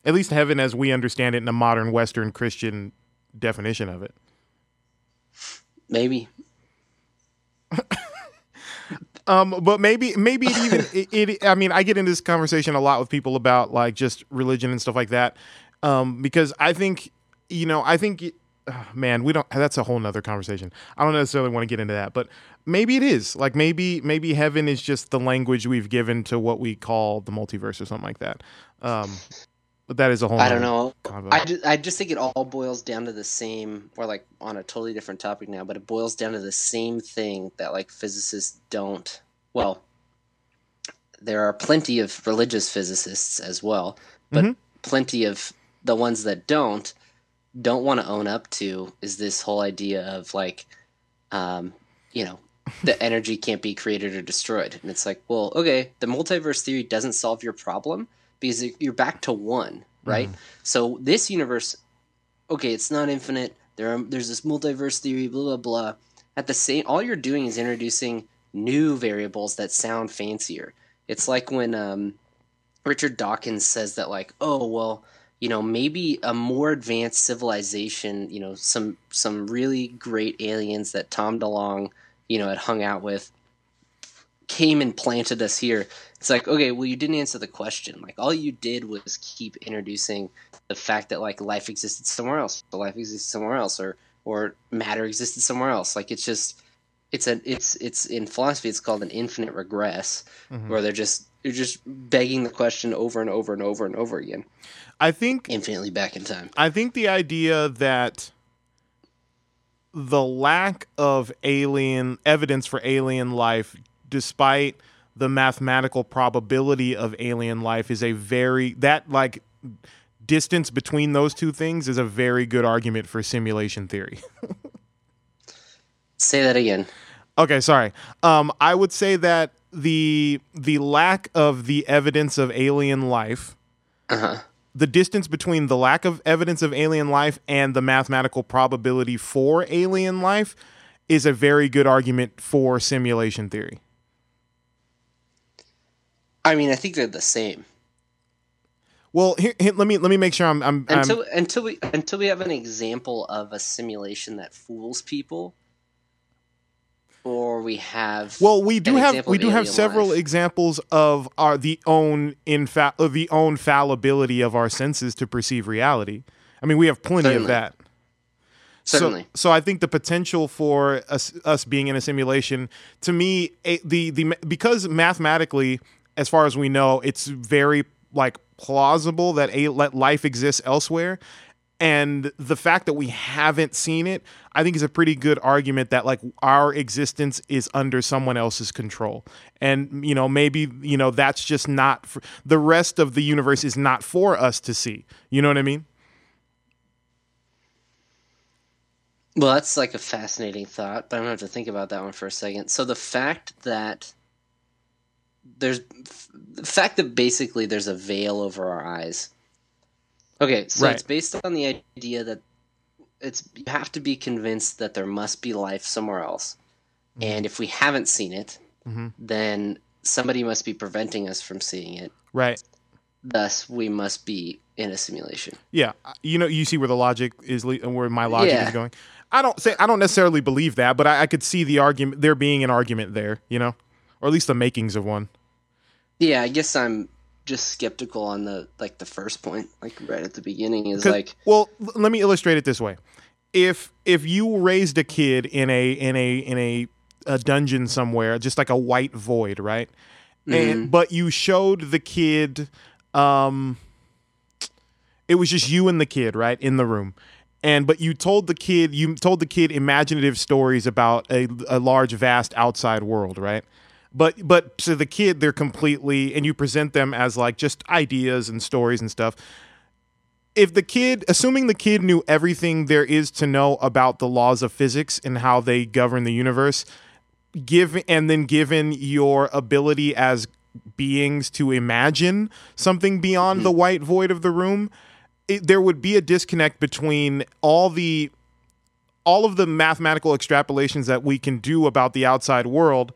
At least heaven, as we understand it in a modern Western Christian definition of it. Maybe. Um, but maybe maybe it even it, it. I mean, I get into this conversation a lot with people about like just religion and stuff like that, um, because I think you know I think it- ah, man we don't. That's a whole nother conversation. I don't necessarily want to get into that, but maybe it is like maybe maybe heaven is just the language we've given to what we call the multiverse or something like that. Um, but that is a whole. I don't know. I just, I just think it all boils down to the same, or like on a totally different topic now, but it boils down to the same thing that like physicists don't. Well, there are plenty of religious physicists as well, but Mhm. plenty of the ones that don't don't want to own up to is this whole idea of like, um, you know, the energy can't be created or destroyed, and it's like, well, okay, the multiverse theory doesn't solve your problem because you're back to one, right? So this universe, okay, it's not infinite. There, are, there's this multiverse theory, blah blah blah. At the same, all you're doing is introducing new variables that sound fancier. It's like when um, Richard Dawkins says that, like, oh well, you know, maybe a more advanced civilization, you know, some some really great aliens that Tom DeLonge, you know, had hung out with, came and planted us here. It's like, okay, well, you didn't answer the question. Like, all you did was keep introducing the fact that like life existed somewhere else, the life existed somewhere else, or or matter existed somewhere else. Like, it's just, it's a, it's it's in philosophy, it's called an infinite regress, Mhm. where they're just you're just begging the question over and over and over and over again, I think infinitely back in time. I think the idea that the lack of alien evidence for alien life, despite the mathematical probability of alien life, is a very that like distance between those two things is a very good argument for simulation theory. Say that again. Okay, sorry. Um, I would say that the the lack of the evidence of alien life Uh huh. the distance between the lack of evidence of alien life and the mathematical probability for alien life is a very good argument for simulation theory. I mean, I think they're the same. Well, here, here- let me let me make sure I'm I'm, I'm until until we until we have an example of a simulation that fools people or we have well we do have we do have several life. examples of our the own infa- of the own fallibility of our senses to perceive reality. I mean, we have plenty of that. certainly So, so I think the potential for us, us being in a simulation, to me, a, the the because mathematically, as far as we know, it's very like plausible that a let life exists elsewhere, and the fact that we haven't seen it, I think is a pretty good argument that like our existence is under someone else's control, and you know maybe you know that's just not for, the rest of the universe is not for us to see. You know what I mean? well that's like a fascinating thought but i'm gonna have to think about that one for a second so the fact that there's the fact that basically there's a veil over our eyes okay so Right. it's based on the idea that it's you have to be convinced that there must be life somewhere else and if we haven't seen it Mhm. then somebody must be preventing us from seeing it Right. thus we must be in a simulation Yeah, you know, you see where the logic is, le- where my logic Yeah. is going. I don't say I don't necessarily believe that, but I, I could see the argument there being an argument there, you know, or at least the makings of one. Yeah i guess i'm just skeptical on the like the first point like right at the beginning is like well, let me illustrate it this way: if if you raised a kid in a in a in a, a dungeon somewhere, just like a white void, right, and but you showed the kid um it was just you and the kid right in the room. And but you told the kid you told the kid imaginative stories about a, a large vast outside world right but but to the kid they're completely and you present them as like just ideas and stories and stuff. If the kid assuming the kid knew everything there is to know about the laws of physics and how they govern the universe give and then given your ability as beings to imagine something beyond mm-hmm. the white void of the room it, there would be a disconnect between all the all of the mathematical extrapolations that we can do about the outside world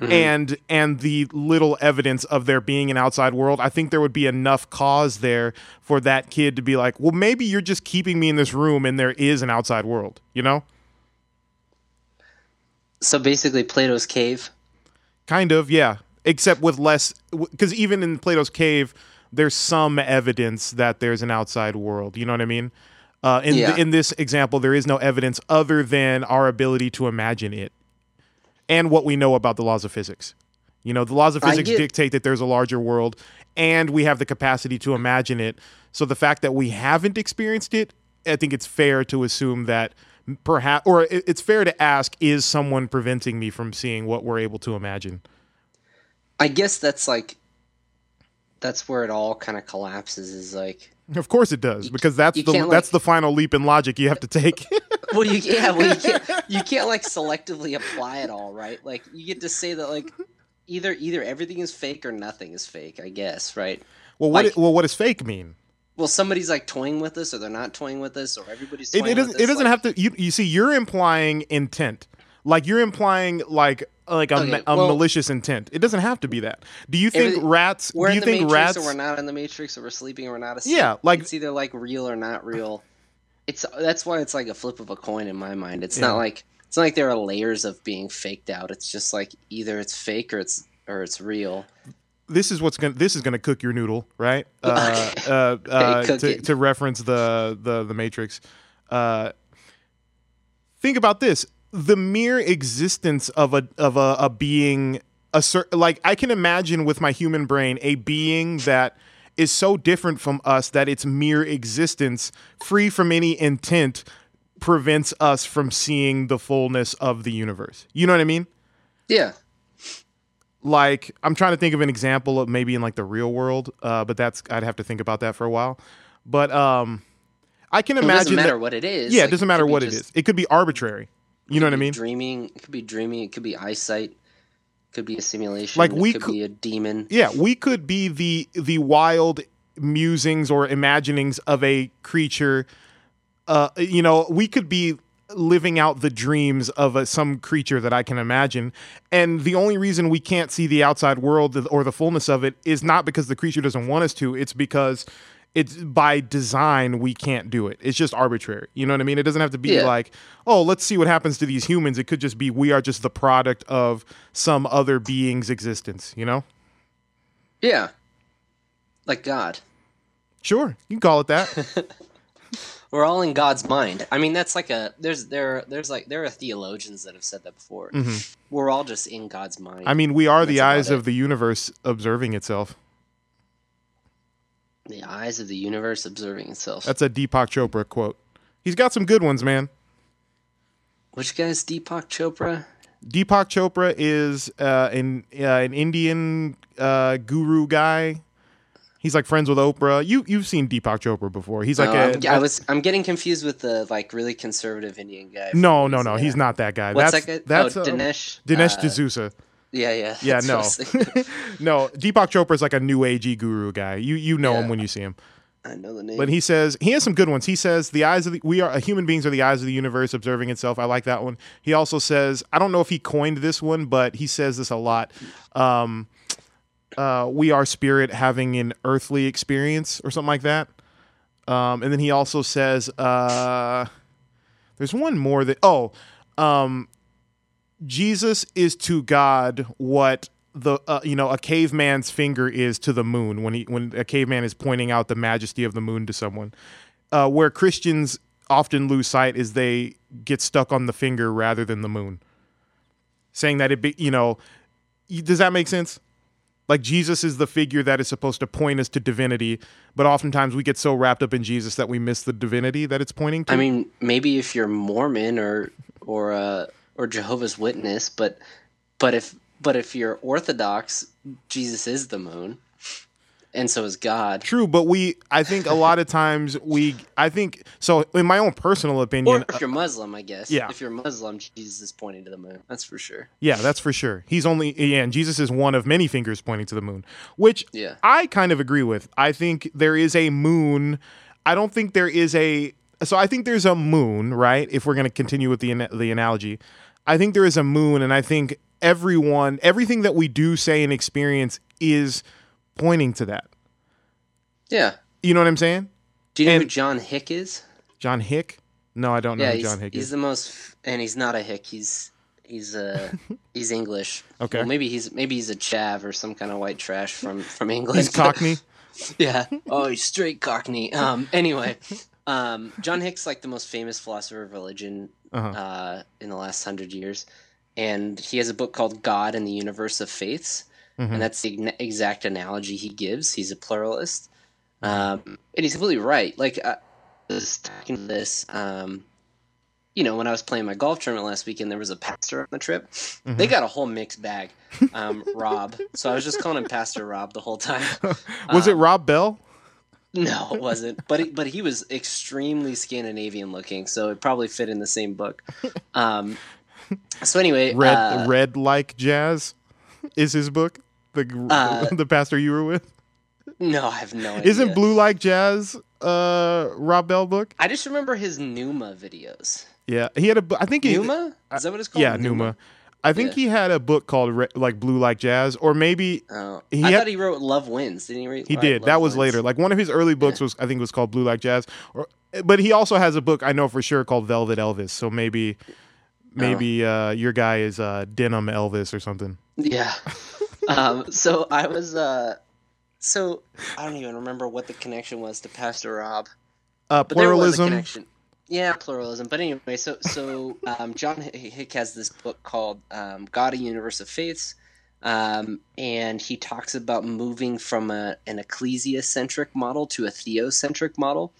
and and the little evidence of there being an outside world i think there would be enough cause there for that kid to be like well maybe you're just keeping me in this room and there is an outside world you know So basically, Plato's cave. Kind of, yeah. Except with less, because even in Plato's cave, there's some evidence that there's an outside world. You know what I mean? Uh, in Yeah. in this example, there is no evidence other than our ability to imagine it, and what we know about the laws of physics. You know, the laws of physics get- dictate that there's a larger world, and we have the capacity to imagine it. So the fact that we haven't experienced it, I think it's fair to assume that perhaps, or it's fair to ask, is someone preventing me from seeing what we're able to imagine? I guess that's like, that's where it all kind of collapses. Is like, Of course it does, because that's the that's like- the final leap in logic you have to take. well, you yeah, well, you can't you can't like selectively apply it all, right? Like you get to say that like either either everything is fake or nothing is fake. I guess, right? well, what Like- well, what does fake mean? Well, somebody's like toying with us, or they're not toying with us, or everybody's It, toying it doesn't. us. It doesn't like- have to. You, you see, you're implying intent. Like you're implying like like a, Okay, ma- a well- malicious intent. It doesn't have to be that. Do you think rats? We're do you in the think Matrix, rats? or we're not in the Matrix, or we're sleeping, or we're not asleep. Yeah, like- it's either like real or not real. It's that's why it's like a flip of a coin in my mind. It's Yeah. not like it's not like there are layers of being faked out. It's just like either it's fake or it's or it's real. this is what's gonna this is gonna cook your noodle, right? Uh, uh, uh, cook to, to reference the the the Matrix. Uh, think about this: the mere existence of a of a, a being, a cer- like I can imagine with my human brain a being that is so different from us that its mere existence, free from any intent, prevents us from seeing the fullness of the universe. You know what I mean? Yeah, like I'm trying to think of an example of maybe in like the real world, uh, but that's I'd have to think about that for a while. But um, I can it imagine doesn't matter that. what it is. Yeah, Like, it doesn't matter be what it just- is. It could be arbitrary. You know what I mean? Dreaming. It could be dreaming. It could be eyesight. Could be a simulation. Like, we could cou- be a demon. Yeah, we could be the the wild musings or imaginings of a creature. Uh, you know, we could be living out the dreams of a, some creature that I can imagine, and the only reason we can't see the outside world or the fullness of it is not because the creature doesn't want us to. It's because it's by design we can't do it. It's just arbitrary. You know what I mean? It doesn't have to be Yeah. like, oh, let's see what happens to these humans. It could just be we are just the product of some other being's existence. You know? Yeah, like God. Sure, you can call it that. We're all in God's mind. I mean, that's like a there's there there's like there are theologians that have said that before. We're all just in God's mind. Mm-hmm. I mean, we are the eyes of the universe observing itself. The eyes of the universe observing itself. That's a Deepak Chopra quote. He's got some good ones, man. Which guy's Deepak Chopra? Deepak Chopra is uh, an uh, an Indian uh, guru guy. He's like friends with Oprah. You you've seen Deepak Chopra before. He's like Oh, a, I'm, I was I'm getting confused with the like really conservative Indian guy. no no no. He's not that guy. What's that's that guy? that's oh, Dinesh. Dinesh uh, D'Souza. Yeah, yeah. Yeah, no, no. Deepak Chopra is like a new agey guru guy. You you know him when you see him. I know the name. But he says he has some good ones. He says the eyes of the we are uh, human beings are the eyes of the universe observing itself. I like that one. He also says I don't know if he coined this one, but he says this a lot. Um, uh, we are spirit having an earthly experience or something like that. Um, and then he also says uh, there's one more that oh um, Jesus is to God what the uh, you know a caveman's finger is to the moon when he when a caveman is pointing out the majesty of the moon to someone. Uh, where Christians often lose sight is they get stuck on the finger rather than the moon. Saying that it be you know, does that make sense? Like Jesus is the figure that is supposed to point us to divinity, but oftentimes we get so wrapped up in Jesus that we miss the divinity that it's pointing to. I mean, maybe if you're Mormon or or uh, or Jehovah's Witness, but but if but if you're Orthodox, Jesus is the moon, and so is God. True, but we I think a lot of times we I think so in my own personal opinion. Or opinion if you're Muslim, I guess. Yeah. If you're Muslim, Jesus is pointing to the moon. That's for sure. Yeah, that's for sure. He's only yeah, and Jesus is one of many fingers pointing to the moon, which Yeah. I kind of agree with. I think there is a moon. I don't think there is a so I think there's a moon, right? If we're going to continue with the the analogy, I think there is a moon and I think everyone everything that we do say and experience is pointing to that. Yeah. You know what I'm saying? Do you know And- who John Hick is? John Hick? No, I don't know yeah, who John Hick he's is. the most, and he's not a Hick. He's he's uh he's English. Okay. Well, maybe he's maybe he's a chav or some kind of white trash from from England. He's Cockney. yeah. Oh, he's straight Cockney. Um. Anyway, um, John Hick's like the most famous philosopher of religion Uh-huh. uh, in the last hundred years, and he has a book called God and the Universe of Faiths, Mhm. and that's the exact analogy he gives. He's a pluralist, um, and he's completely right. Like I was talking to this. Um, you know, when I was playing my golf tournament last weekend, there was a pastor on the trip. Mm-hmm. They got a whole mixed bag. Um, Rob. So I was just calling him Pastor Rob the whole time. Was it Um, Rob Bell? No, it wasn't. But he, but he was extremely Scandinavian looking, so it probably fit in the same book. Um, so anyway, Red uh, Red Like Jazz is his book. The Uh, the pastor you were with. no, I have no idea. Isn't Blue Like Jazz uh Rob Bell book? I just remember his Nooma videos. Yeah, he had a. I think he. Nooma? Is that what it's called? Yeah, Nooma. I think Yeah. he had a book called Re- like Blue Like Jazz, or maybe Oh, He I had- thought he wrote Love Wins. Didn't he? Read, he did. Love That was Wins? later. Like one of his early books was, I think, was called Blue Like Jazz. Or, but he also has a book I know for sure called Velvet Elvis. So maybe, maybe uh, your guy is uh, Denim Elvis or something. Yeah. um, so I was. Uh, so I don't even remember what the connection was to Pastor Rob. Uh, But there was a pluralism. Yeah, pluralism. But anyway, so so um, John Hick has this book called um, "God: A Universe of Faiths," um, and he talks about moving from a, an ecclesia-centric model to a theocentric model,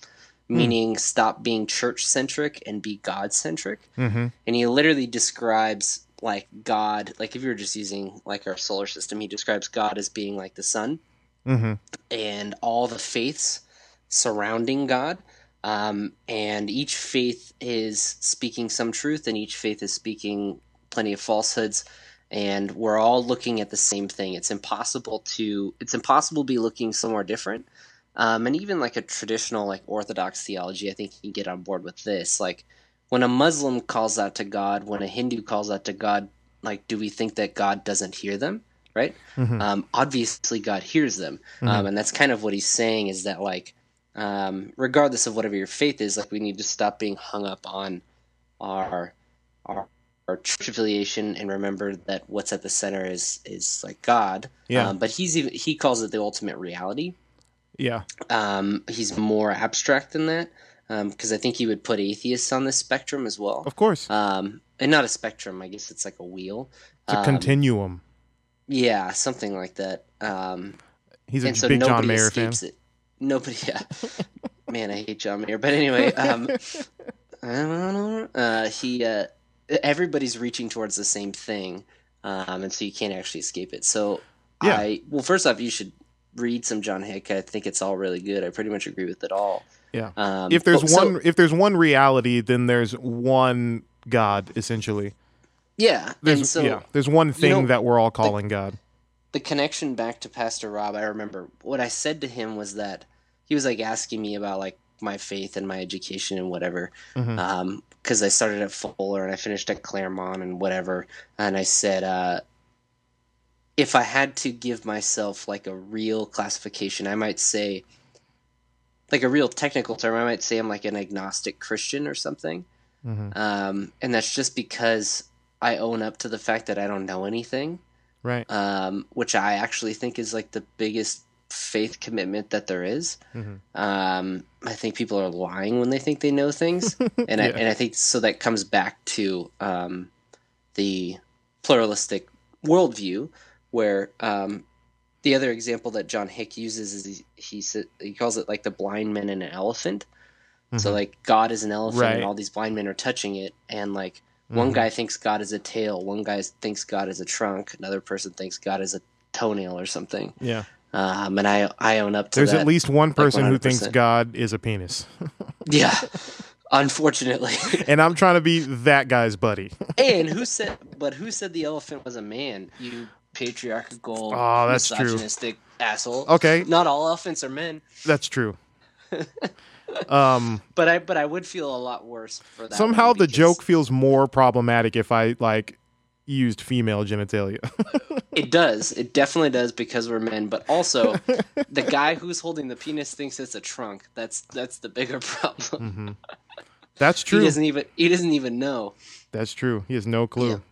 meaning stop being church-centric and be God-centric. hmm And he literally describes like God, like if you were just using like our solar system, he describes God as being like the sun hmm and all the faiths surrounding God. Um, and each faith is speaking some truth, and each faith is speaking plenty of falsehoods. And we're all looking at the same thing. It's impossible to it's impossible to be looking somewhere different. Um, and even like a traditional like Orthodox theology, I think you can get on board with this. Like when a Muslim calls out to God, when a Hindu calls out to God, like do we think that God doesn't hear them? Right? Mhm. Um, obviously, God hears them, um, and that's kind of what he's saying is that like, um, regardless of whatever your faith is, like we need to stop being hung up on our our our church affiliation and remember that what's at the center is is like God. Yeah. Um, but he's even he calls it the ultimate reality. Yeah. Um, he's more abstract than that because I think he would put atheists on this spectrum as well. Of course. Um, and not a spectrum. I guess it's like a wheel. It's a Um, continuum. Yeah, something like that. Um, He's a and so big John Mayer fan. it. Nobody, yeah. Man, I hate John Mayer. But anyway, um, I don't know. Uh, he, uh, everybody's reaching towards the same thing, um, and so you can't actually escape it. So, Yeah. I well, first off, you should read some John Hick. I think it's all really good. I pretty much agree with it all. Yeah. Um, If there's so- one, if there's one reality, then there's one God essentially. yeah, There's and so yeah. There's one thing know, that we're all calling God. The connection back to Pastor Rob, I remember what I said to him was that he was like asking me about like my faith and my education and whatever. Because I started at Fuller and I finished at Claremont and whatever. And I said, uh, if I had to give myself like a real classification, I might say, like a real technical term, I might say I'm like an agnostic Christian or something. Mhm. Um, and that's just because I own up to the fact that I don't know anything Right. um, which I actually think is like the biggest faith commitment that there is. Mhm. Um, I think people are lying when they think they know things, and I, and I think so that comes back to um, the pluralistic worldview, where um, the other example that John Hick uses is he he, he calls it like the blind men and an elephant. So Mhm. like God is an elephant, Right. and all these blind men are touching it, and like one Mhm. guy thinks God is a tail, one guy thinks God is a trunk, another person thinks God is a toenail or something. yeah. Um, and I I own up to that. There's that. at least one person who thinks God is a penis, yeah, unfortunately. and I'm trying to be that guy's buddy. and who said? But who said the elephant was a man? You patriarchal, Oh, that's true. misogynistic asshole. Okay, Not all elephants are men, that's true. Um, but I but I would feel a lot worse for that. somehow the joke feels more problematic if I like used female genitalia. It does. It definitely does because we're men. But also, the guy who's holding the penis thinks it's a trunk. That's that's the bigger problem. hmm That's He true. doesn't even he doesn't even know. That's true. He has no clue.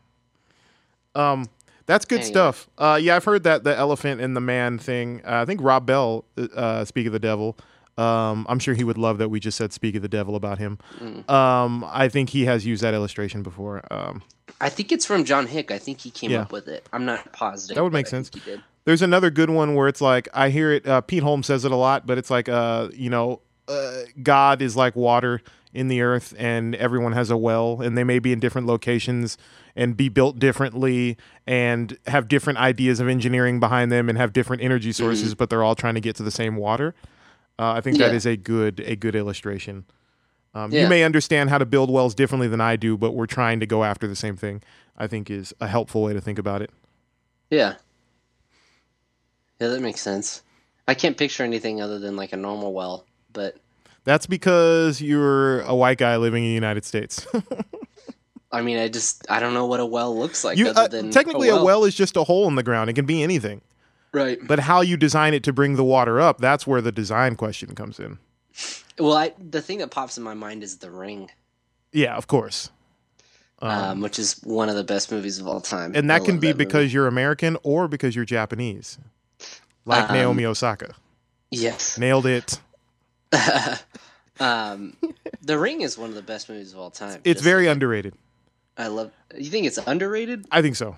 Um, that's good Anyway. stuff. Uh, yeah, I've heard that the elephant and the man thing. Uh, I think Rob Bell, uh, speak of the devil. Um, I'm sure he would love that we just said "speak of the devil" about him. Mm. Um, I think he has used that illustration before. Um, I think it's from John Hick. I think he came Yeah. up with it. I'm not positive. That would make sense. He did. There's another good one where it's like I hear it. Uh, Pete Holmes says it a lot, but it's like uh, you know, uh, God is like water in the earth, and everyone has a well, and they may be in different locations and be built differently, and have different ideas of engineering behind them, and have different energy sources, but they're all trying to get to the same water. Uh, I think that Yeah. is a good a good illustration. Um, Yeah. You may understand how to build wells differently than I do, but we're trying to go after the same thing. I think is a helpful way to think about it. Yeah. Yeah, that makes sense. I can't picture anything other than like a normal well, but That's because you're a white guy living in the United States. I mean, I just I don't know what a well looks like you, other uh, than technically, a well. is just a hole in the ground. It can be anything. Right. But how you design it to bring the water up, that's where the design question comes in. Well, I, the thing that pops in my mind is The Ring, Yeah, of course. Um, um, which is one of the best movies of all time. and I that can be movie. because you're American or because you're Japanese. Like Um, Naomi Osaka. yes, Nailed it. um, The Ring is one of the best movies of all time. It's Just- very underrated. I love. You think it's underrated? I think so.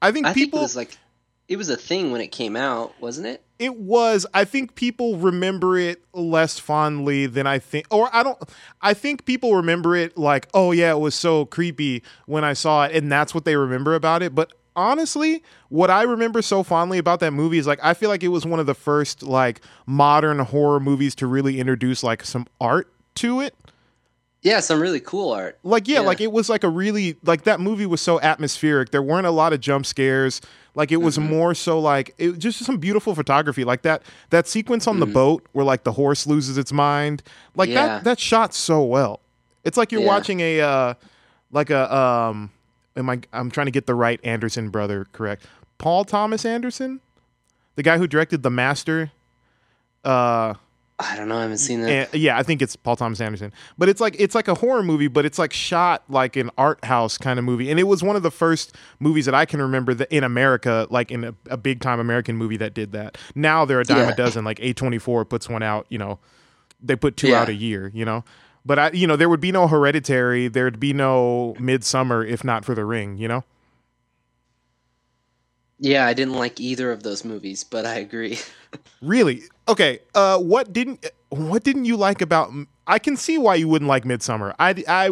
I think I think people was like it was a thing when it came out, wasn't it? It was. I think people remember it less fondly than I think, or I don't. I think people remember it like, oh yeah, it was so creepy when I saw it, and that's what they remember about it. But honestly, what I remember so fondly about that movie is like, I feel like it was one of the first like modern horror movies to really introduce like some art to it. Yeah, some really cool art. Like yeah, Yeah. like it was like a really like that movie was so atmospheric. There weren't a lot of jump scares. Like it was Mhm. more so like it just some beautiful photography. Like that that sequence on the Mhm. boat where like the horse loses its mind. Like Yeah. that that shot so well. It's like you're Yeah. watching a uh like a um am I I'm trying to get the right Anderson brother correct. Paul Thomas Anderson? The guy who directed The Master. Uh I don't know. I haven't seen that. and, yeah, I think it's Paul Thomas Anderson. But it's like it's like a horror movie, but it's like shot like an art house kind of movie. And it was one of the first movies that I can remember that in America, like in a, a big time American movie that did that. Now they're a dime Yeah. a dozen. Like A twenty four puts one out. You know, they put two Yeah. out a year. You know. But I, you know, there would be no Hereditary, there'd be no Midsommar if not for The Ring. You know, Yeah, I didn't like either of those movies, but I agree. really. Okay, uh, what didn't what didn't you like about? I can see why you wouldn't like Midsommar. I, I,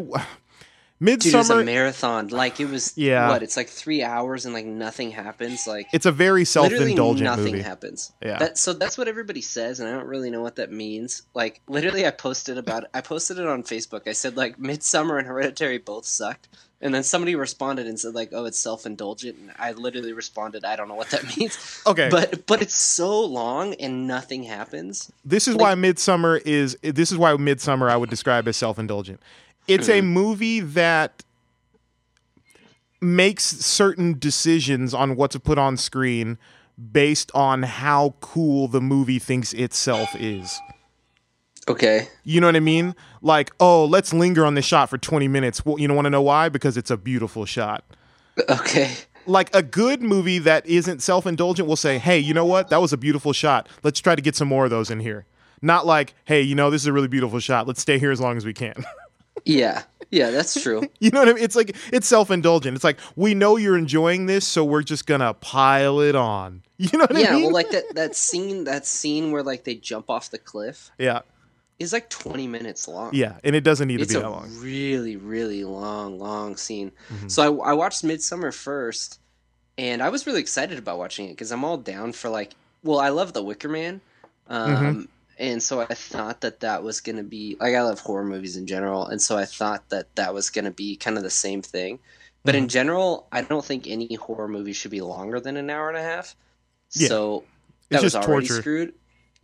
Dude, it Midsommar. a marathon. Like it was. Yeah. What? It's like three hours and like nothing happens. Like it's a very self-indulgent nothing movie. happens. Yeah. That, so that's what everybody says, and I don't really know what that means. Like literally, I posted about. I posted it on Facebook. I said like Midsommar and Hereditary both sucked. And then somebody responded and said like, "Oh, it's self-indulgent." And I literally responded, "I don't know what that means." Okay, But but it's so long and nothing happens. this is why Midsommar is. This is why Midsommar I would describe as self-indulgent. It's a hmm. movie that makes certain decisions on what to put on screen based on how cool the movie thinks itself is. Okay. You know what I mean? Like, oh, let's linger on this shot for 20 minutes. Well, you don't want to know why? Because it's a beautiful shot. Okay. like a good movie that isn't self-indulgent will say, "Hey, you know what? That was a beautiful shot. Let's try to get some more of those in here." Not like, "Hey, you know, this is a really beautiful shot. Let's stay here as long as we can." Yeah. Yeah, that's true. You know what I mean? It's like it's self indulgent. It's like we know you're enjoying this, so we're just gonna pile it on. You know what yeah, I mean? Yeah, well, like that that scene that scene where like they jump off the cliff yeah, is like twenty minutes long. yeah, and it doesn't need it's to be a that long. really really long long scene. Mhm. So I, I watched Midsommar first, and I was really excited about watching it because I'm all down for like. Well, I love The Wicker Man, um, Mhm. And so I thought that that was gonna be like I love horror movies in general, and so I thought that that was gonna be kind of the same thing. But Mm-hmm. in general, I don't think any horror movie should be longer than an hour and a half. Yeah. So that was already torture. screwed.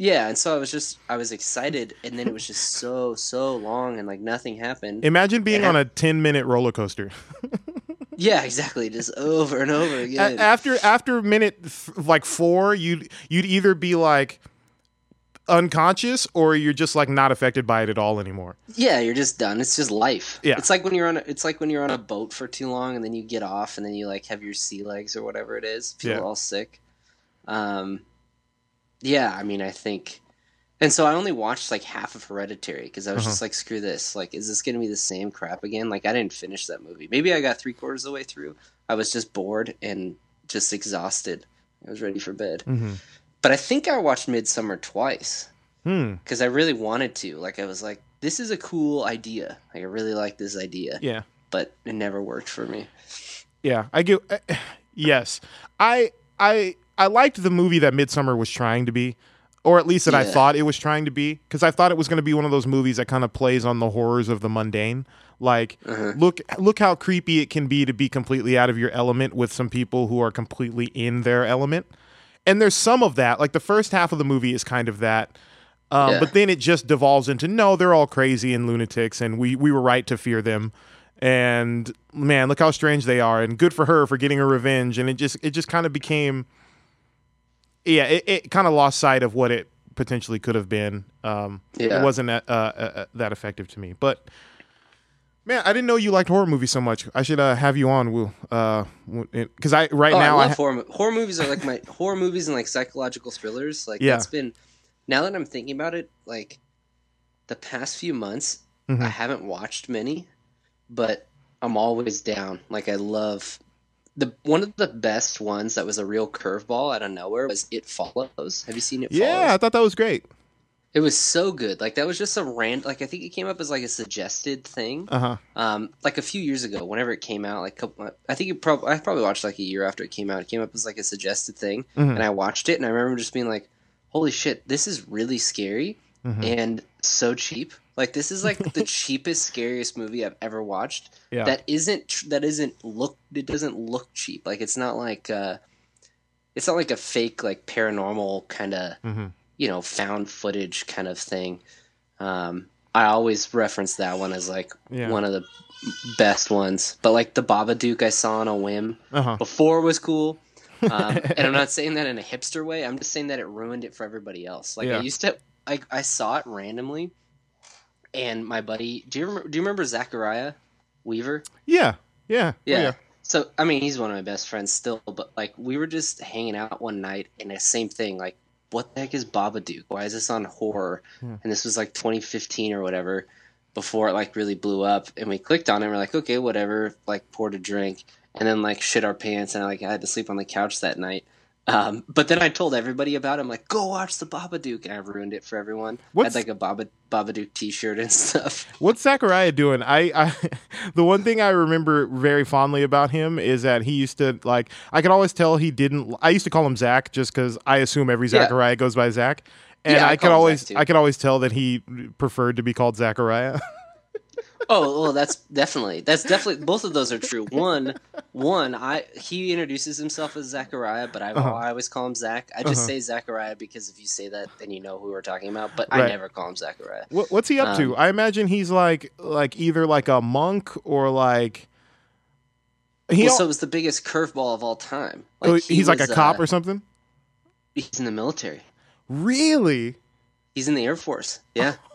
Yeah, and so I was just I was excited, and then it was just so so long, and like nothing happened. Imagine being Yeah. on a 10 minute roller coaster. yeah, exactly, just over and over A- again. after after minute th- like four, you'd you'd either be like unconscious or you're just like not affected by it at all anymore. Yeah, you're just done. It's just life. Yeah. It's like when you're on a, it's like when you're on a boat for too long and then you get off and then you like have your sea legs or whatever it is, feel Yeah. all sick. Um yeah, I mean, I think and so I only watched like half of Hereditary because I was Uh-huh. just like, screw this. Like, is this going to be the same crap again? Like, I didn't finish that movie. Maybe I got three quarters of the way through. I was just bored and just exhausted. I was ready for bed. Mm-hmm. But I think I watched Midsommar twice Hmm. because I really wanted to. Like I was like, this is a cool idea. Like I really like this idea, Yeah. but it never worked for me. Yeah, I get. Uh, yes, I I I liked the movie that Midsommar was trying to be, or at least that I thought it was trying to be, because I thought it was going to be one of those movies that kind of plays on the horrors of the mundane. Like, Uh-huh. look look how creepy it can be to be completely out of your element with some people who are completely in their element. And there's some of that. Like the first half of the movie is kind of that. Um, Yeah. But then it just devolves into no, they're all crazy and lunatics, and we we were right to fear them. And man, look how strange they are, and good for her for getting her revenge. And it just it just kind of became, yeah, it, it kind of lost sight of what it potentially could have been. Um, Yeah. It wasn't that, uh, uh, that effective to me, but. Man, I didn't know you liked horror movies so much. I should uh, have you on, Will, because I right oh, now I I ha- horror. Horror movies are like my horror movies and like psychological thrillers. Like Yeah. that's been now that I'm thinking about it, like the past few months, Mhm. I haven't watched many, but I'm always down. Like I love the one of the best ones that was a real curveball out of nowhere was It Follows. Have you seen It Follows? yeah, Follows? I thought that was great. It was so good. Like that was just a rand. Like I think it came up as like a suggested thing. Uh huh. Um, like a few years ago, whenever it came out, like couple, I think it probably I probably watched like a year after it came out. It came up as like a suggested thing, Mhm. and I watched it, and I remember just being like, "Holy shit, this is really scary Mhm. and so cheap." Like this is like the cheapest, scariest movie I've ever watched. Yeah. That isn't tr- that isn't look. It doesn't look cheap. Like it's not like uh, it's not like a fake like paranormal kind of hmm you know found footage kind of thing. Um, I always reference that one as like Yeah. one of the best ones. But like the Babadook I saw on a whim Uh huh. before was cool. Um, and I'm not saying that in a hipster way. I'm just saying that it ruined it for everybody else. Like Yeah. I used to, I, I saw it randomly, and my buddy, do you remember? Do you remember Zachariah Weaver? Yeah. Yeah. Oh, Yeah. So I mean, he's one of my best friends still. But like, we were just hanging out one night, and the same thing. Like, what the heck is Baba Babadook? Why is this on horror? Yeah. And this was like 2015 or whatever, before it like really blew up. And we clicked on it. and We're like, okay, whatever. Like, poured a drink, and then like shit our pants, and like I had to sleep on the couch that night. Um, but then I told everybody about it. I'm like, go watch the Babadook, and I ruined it for everyone. What's- I had like a Baba, Babadook T-shirt and stuff. What's Zachariah doing? I, I, the one thing I remember very fondly about him is that he used to like. I could always tell he didn't. I used to call him Zach just because I assume every Yeah. Zachariah goes by Zach, and Yeah, I I, could always, I could always tell that he preferred to be called Zachariah. Oh, well, that's definitely that's definitely both of those are true. One, one, I he introduces himself as Zachariah, but I, Uh-huh. I always call him Zach. I just Uh-huh. say Zachariah because if you say that, then you know who we're talking about. But Right. I never call him Zachariah. what, what's he up to? Um, I imagine he's like, like either like a monk or like. He, well, al- so it was the biggest curveball of all time. oh, he he's like a cop uh, or something. he's in the military. Really? He's in the Air Force. Yeah.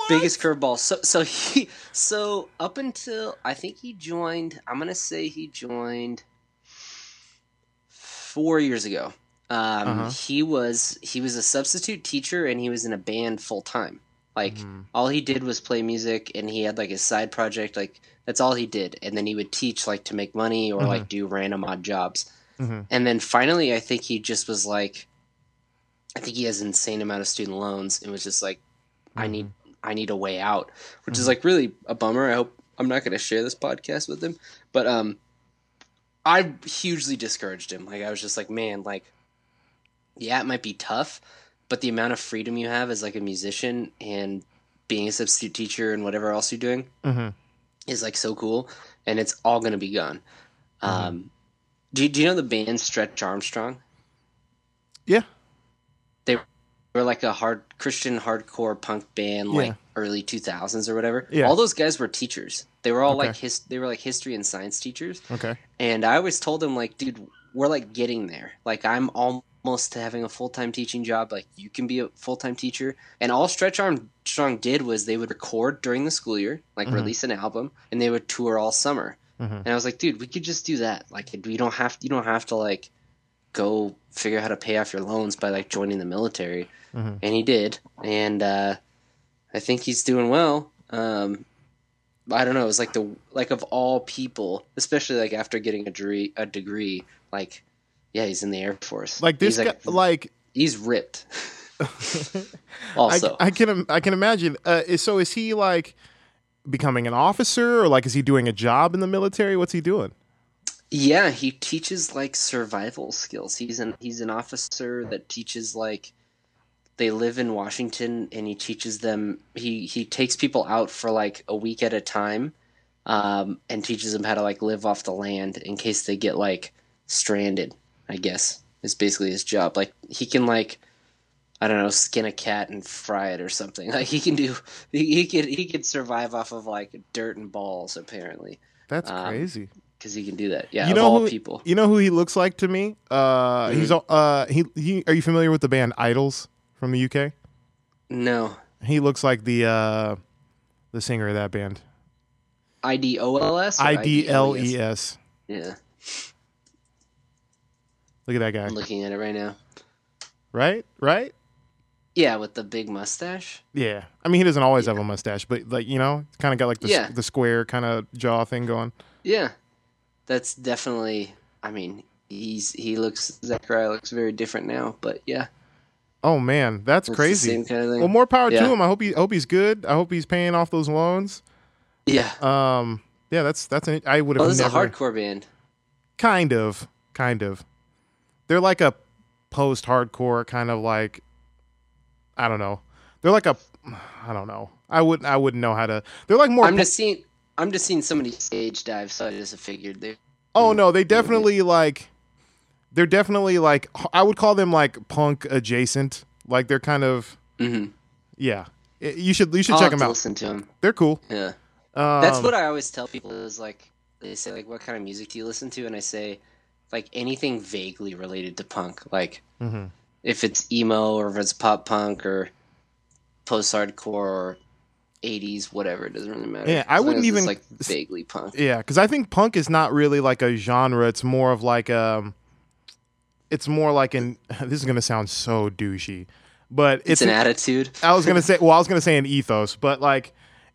What? biggest curveball. So so he so up until I think he joined. I'm gonna say he joined four years ago. Um, Uh-huh. He was he was a substitute teacher and he was in a band full time. Like Mm-hmm. all he did was play music, and he had like his side project. Like that's all he did, and then he would teach like to make money or like do random odd jobs. Mhm. And then finally, I think he just was like, I think he has an insane amount of student loans, and was just like, I Mm-hmm. need I need a way out, which is like really a bummer. I hope I'm not going to share this podcast with him, but um, I hugely discouraged him. Like I was just like, man, like, yeah, it might be tough, but the amount of freedom you have as like a musician and being a substitute teacher and whatever else you're doing Mhm. is like so cool, and it's all going to be gone. Um, do, do you know the band Stretch Armstrong? Yeah. Were like a hard Christian hardcore punk band, like Yeah. early 2000s or whatever. Yeah. All those guys were teachers. They were all Okay. like his. They were like history and science teachers. Okay. And I always told them, like, dude, we're like getting there. Like, I'm almost to having a full time teaching job. Like, you can be a full time teacher. And all Stretch Armstrong did was they would record during the school year, like Mhm. release an album, and they would tour all summer. Mhm. And I was like, dude, we could just do that. Like, we don't have you don't have to like go figure out how to pay off your loans by like joining the military. Mhm. And he did, and uh, I think he's doing well. Um, I don't know. It was like the like of all people, especially like after getting a degree, a degree, like yeah, he's in the Air Force. Like this he's guy, like he's ripped. Also, I can I can imagine. Uh, so is he like becoming an officer, or like is he doing a job in the military? What's he doing? Yeah, he teaches like survival skills. He's an he's an officer that teaches like they live in Washington, and he teaches them. He he takes people out for like a week at a time, um, and teaches them how to like live off the land in case they get like stranded. I guess is basically his job. Like he can like I don't know, skin a cat and fry it or something. Like he can do, he, he could he could survive off of like dirt and balls apparently That's Um, crazy. Because he can do that. Yeah, You of know all who- people. You know who he looks like to me? Uh, he's Mm-hmm. uh he, he are you familiar with the band IDLES from the UK? No, He looks like the uh the singer of that band. I D O L S. I D L E? S. Yeah, Look at that guy. I'm looking at it right now. Right? Right? Yeah, with the big mustache. Yeah. I mean, he doesn't always have a mustache, but like, you know, kind of got like the Yeah. the square kind of jaw thing going. Yeah, that's definitely. I mean, he's he looks Zachariah looks very different now, but yeah, Oh man, that's it's crazy. same kind of thing. Well, more power Yeah. to him. I hope he hope he's good. I hope he's paying off those loans. yeah. Um, yeah, that's that's an, I would have Oh, this never is a hardcore band. kind of kind of. They're like a post hardcore kind of like I don't know. They're like a I don't know. I would I wouldn't know how to. They're like more. I'm just seeing. I'm just seeing somebody stage dive, so I just figured they. oh no, they definitely like. They're definitely like I would call them like punk adjacent. Like they're kind of hmm yeah. You should you should I'll check them out. listen to them. They're cool. Yeah. Um, That's what I always tell people is like they say like what kind of music do you listen to and I say like anything vaguely related to punk like Mhm. if it's emo or if it's pop punk or post hardcore or 80s whatever it doesn't really matter. Yeah, I wouldn't even- like vaguely punk. Yeah, because I think punk is not really like a genre. It's more of like um, it's more like an. This is gonna sound so douchey, but It's, it's. an attitude, I was gonna say. Well, I was gonna say an ethos, but like,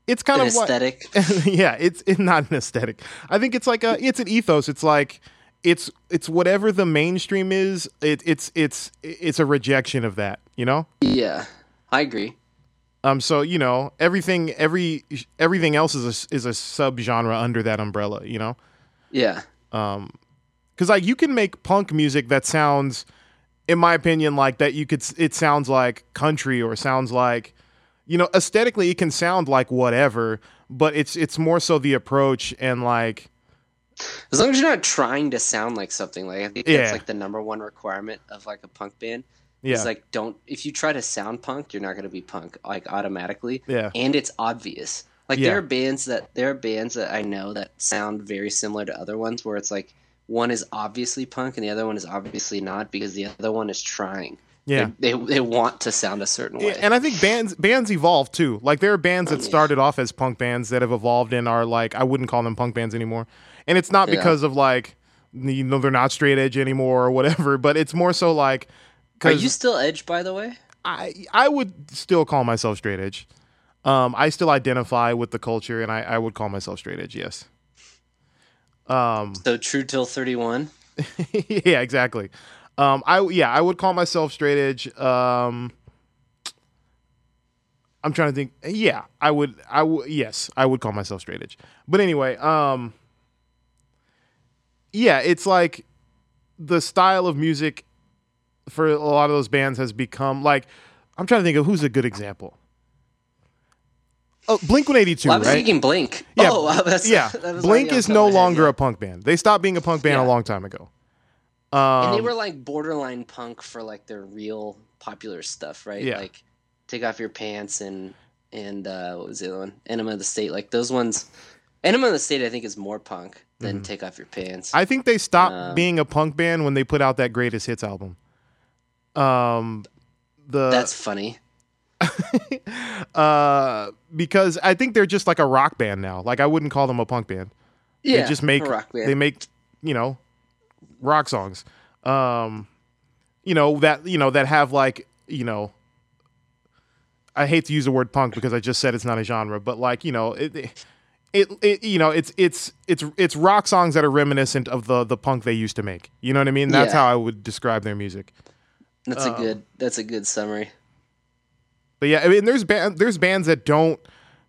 it's kind an of what. aesthetic. yeah, it's it's not an aesthetic. I think it's like a. It's an ethos. It's like. It's it's whatever the mainstream is. It, it's it's it's a rejection of that. You know. yeah. I agree. Um. So you know everything every everything else is a is a subgenre under that umbrella. You know. Yeah. um because like you can make punk music that sounds in my opinion like that you could it sounds like country or sounds like you know aesthetically it can sound like whatever but it's it's more so the approach and like As long as you're not trying to sound like something, like I think Yeah. that's like the number one requirement of like a punk band. Yeah It's like don't if you try to sound punk, you're not gonna be punk like automatically. yeah And it's obvious. Like Yeah. there are bands that there are bands that I know that sound very similar to other ones where it's like one is obviously punk and the other one is obviously not because the other one is trying. yeah They they, they want to sound a certain way. And I think bands bands evolve too. Like there are bands that mm, started off as punk bands that have evolved and are like I wouldn't call them punk bands anymore. And it's not Yeah. because of like you know they're not straight edge anymore or whatever, but it's more so like Are you still Edge by the way? I I would still call myself straight edge. Um, I still identify with the culture, and I, I would call myself straight edge. Yes. Um, So true till 31. yeah, exactly. Um, I yeah, I would call myself straight edge. Um, I'm trying to think. Yeah, I would. I would. Yes, I would call myself straight edge. But anyway, um, yeah, it's like the style of music for a lot of those bands has become like. I'm trying to think of who's a good example. Oh, Blink 182, Well, I was right? thinking Blink. Yeah, oh, that's, yeah, that was Blink is no top of my head, longer yeah. a punk band. They stopped being a punk band a long time ago. Um, and they were like borderline punk for like their real popular stuff, right? Yeah. Like Take Off Your Pants and and uh, what was the other one? Enema of the State. Like those ones. Enema of the State, I think, is more punk than Take Off Your Pants. Mm-hmm. I think they stopped Um, being a punk band when they put out that greatest hits album. Um, the That's funny. uh because I think they're just like a rock band now. Like I wouldn't call them a punk band. Yeah, they just make a rock band. they make you know rock songs. Um, you know that you know that have like you know. I hate to use the word punk because I just said it's not a genre, but like you know it. It, it you know it's it's it's it's rock songs that are reminiscent of the the punk they used to make. You know what I mean? That's Yeah. how I would describe their music. That's um, a good. That's a good summary. But yeah, I mean, there's band, there's bands that don't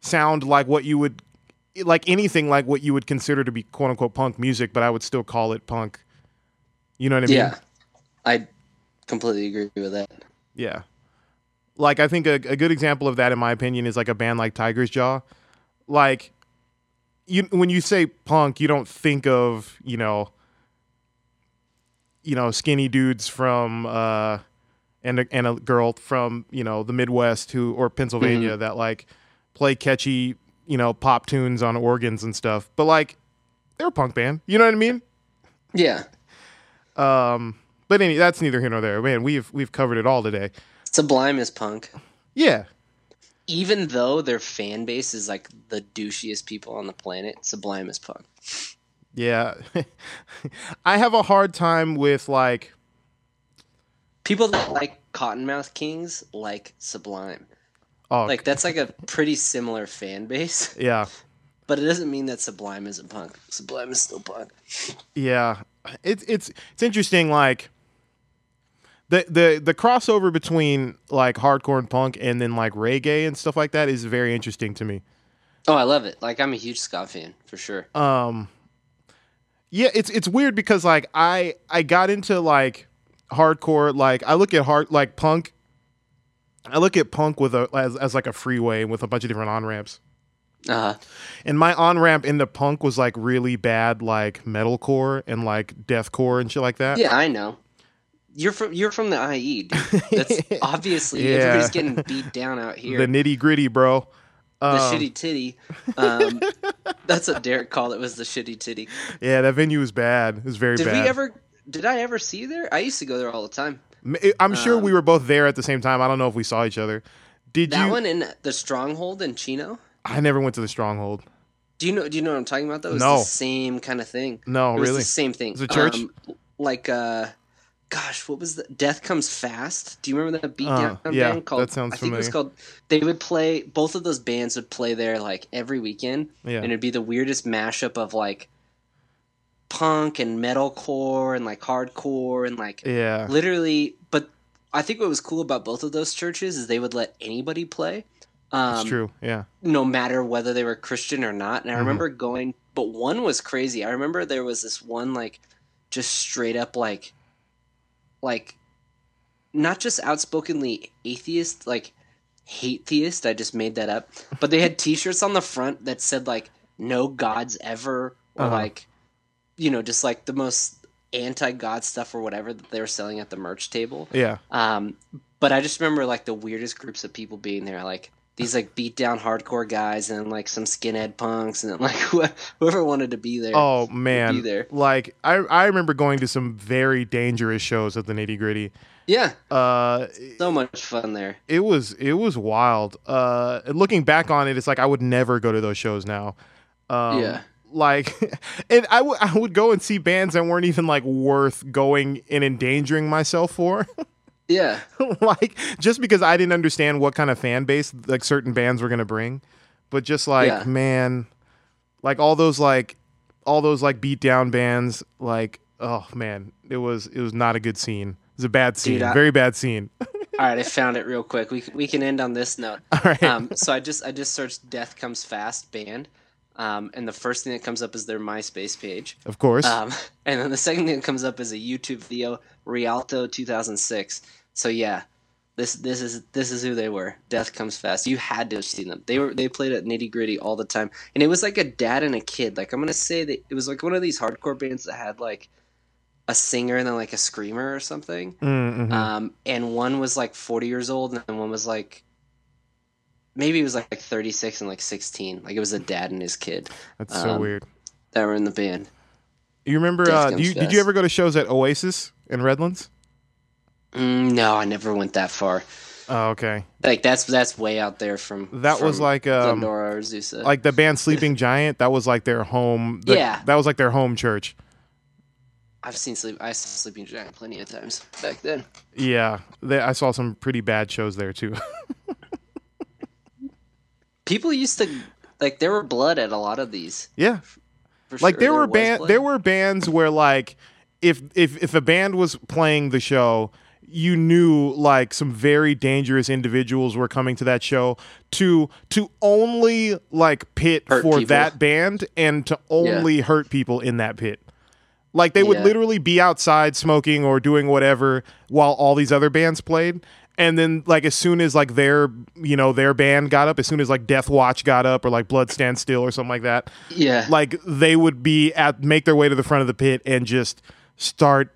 sound like what you would like anything like what you would consider to be quote unquote punk music, but I would still call it punk. You know what I mean? Yeah, I completely agree with that. Yeah. Like I think a, a good example of that, in my opinion, is like a band like Tiger's Jaw. Like you, when you say punk, you don't think of you know, you know, skinny dudes from uh, and a, and a girl from you know the Midwest who or Pennsylvania that like play catchy you know pop tunes on organs and stuff. But like they're a punk band. You know what I mean? Yeah, Um, but any that's neither here nor there. Man, we've we've covered it all today. Sublime is punk. Yeah. Even though their fan base is like the douchiest people on the planet, Sublime is punk. Yeah. I have a hard time with like People that like Kottonmouth Kings like Sublime. oh Like that's like a pretty similar fan base, yeah. but it doesn't mean that Sublime isn't punk. Sublime is still punk. Yeah. It's it's it's interesting like the the the crossover between like hardcore and punk and then like reggae and stuff like that is very interesting to me. Oh, I love it. Like I'm a huge ska fan for sure. Um yeah, it's it's weird because like I I got into like hardcore like I look at hard like punk I look at punk with a as, as like a freeway with a bunch of different on ramps. Uh, And my on ramp into punk was like really bad, like metalcore and like deathcore and shit like that. yeah, I know. You're from you're from the IE, dude. That's obviously Yeah. everybody's getting beat down out here. The nitty gritty, bro. The Um, shitty titty. Um, that's what Derek called it. Was the shitty titty? Yeah, that venue was bad. It was very Did bad. we ever? Did I ever see you there? I used to go there all the time. I'm sure um, we were both there at the same time. I don't know if we saw each other. Did you That you? one in the Stronghold in Chino. I never went to the Stronghold. Do you know? Do you know what I'm talking about? Though, it was No. the same kind of thing. No, it was really. the same thing. Is it church? Um, like, uh, gosh, what was the Death Comes Fast? Do you remember that beat Uh, down yeah, band called? that sounds I think it was called. They would play. Both of those bands would play there like every weekend, Yeah. and it'd be the weirdest mashup of like punk and metalcore and like hardcore and like Yeah. literally. But I think what was cool about both of those churches is they would let anybody play. Um, It's true. Yeah. no matter whether they were Christian or not. And I remember going, but one was crazy. I remember there was this one like just straight up like like not just outspokenly atheist, like hate theist. I just made that up. But they had T-shirts on the front that said like "No gods ever" or Uh-huh. like you know just like the most anti-god stuff or whatever that they were selling at the merch table. Yeah. Um, but I just remember like the weirdest groups of people being there, like these like beat down hardcore guys and like some skinhead punks and like wh- whoever wanted to be there. Oh man, be there. Like I I remember going to some very dangerous shows at the nitty gritty. Yeah, Uh, so much fun there. it was it was wild. Uh, looking back on it, it's like I would never go to those shows now. Um, Yeah. Like, and I would I would go and see bands that weren't even like worth going and endangering myself for. Yeah. like just because I didn't understand what kind of fan base like certain bands were gonna bring, but just like Yeah. man, like all those like all those like beat down bands, like oh man, it was it was not a good scene. It was a bad scene, Dude, I- very bad scene. All right, I found it real quick. We we can end on this note. all right, Um, so I just I just searched "Death Comes Fast" band, um, and the first thing that comes up is their MySpace page. of course. Um, and then the second thing that comes up is a YouTube video, Rialto 2006. So yeah, this this is this is who they were. Death Comes Fast. You had to have seen them. They were they played at Nitty Gritty all the time, and it was like a dad and a kid. Like I'm gonna say that it was like one of these hardcore bands that had like a singer and then like a screamer or something. Mm, mhm. Um, and one was like 40 years old, and then one was like maybe it was like 36 and like 16. Like it was a dad and his kid That's so um, weird. that were in the band. You remember? Uh, you, did you ever go to shows at Oasis in Redlands? Mm, no, I never went that far. Oh, okay. Like that's that's way out there from That was like um, Glendora or Azusa. like the band Sleeping Giant. That was like their home. the- Yeah. that was like their home church. I've seen sleep. I saw Sleeping Giant plenty of times back then. Yeah, they, I saw some pretty bad shows there too. People used to like there were blood at a lot of these. yeah, like sure. there were band blood. there were bands where like if if if a band was playing the show you knew like some very dangerous individuals were coming to that show to to only like pit Hurt for people. that band and to only hurt people in that pit like they would Yeah. literally be outside smoking or doing whatever while all these other bands played and then like as soon as like their you know their band got up as soon as like death watch got up or like blood stand still or something like that Yeah. like they would be at make their way to the front of the pit and just start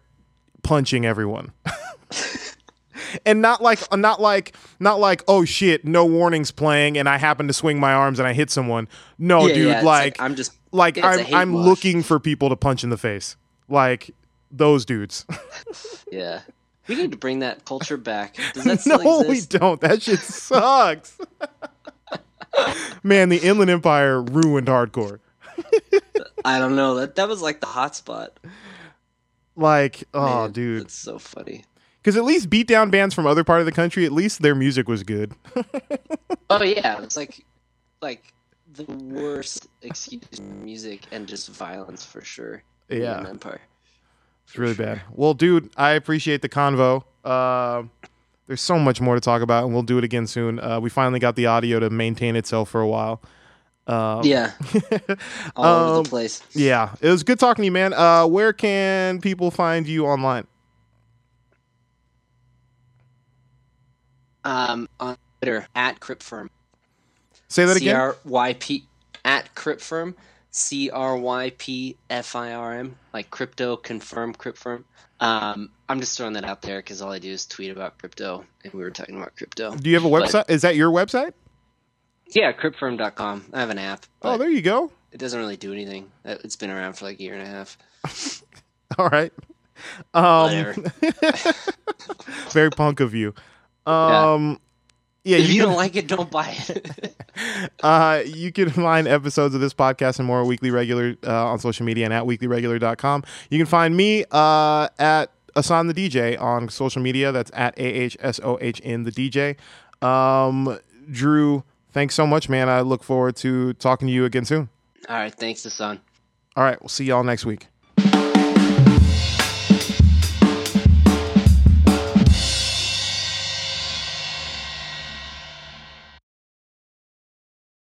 punching everyone and not like not like not like oh shit no warnings playing and i happen to swing my arms and i hit someone no Yeah, dude yeah, it's like, I'm just like i'm i'm wash. looking for people to punch in the face like those dudes yeah. We need to bring that culture back. Does that still no exist? we don't that shit sucks man the inland empire ruined hardcore I don't know. That that was like the hot spot. like oh Man, dude that's so funny. Because at least beat down bands from other part of the country, at least their music was good. Oh yeah, it's like like the worst excuse music and just violence for sure. Yeah. Empire. It's really bad. Well, dude, I appreciate the convo. Uh, there's so much more to talk about, and we'll do it again soon. Uh, we finally got the audio to maintain itself for a while. Um, Yeah, all over Um, the place. yeah, it was good talking to you, man. Uh, where can people find you online? Um, on Twitter at Crypt Firm. Say that C again. R Y P at Crypt Firm. C R Y P F I R M. Like crypto confirm Crypt Firm. Um, I'm just throwing that out there because all I do is tweet about crypto, and we were talking about crypto. Do you have a But- website? Is that your website? Yeah, cryptfirm.com. I have an app. Oh, there you go. it doesn't really do anything. Uh, It's been around for like a year and a half. All right. Um, very punk of you. Um, yeah, if you, can- don't like it, don't buy it. Uh, you can find episodes of this podcast and more Weekly Regular uh, on social media and at weeklyregular.com. You can find me uh, at Ahsohn the DJ on social media. That's at A-H-S-O-H in the DJ. Um, Drew, thanks so much, man. I look forward to talking to you again soon. All right, thanks, Hassan. All right, we'll see y'all next week.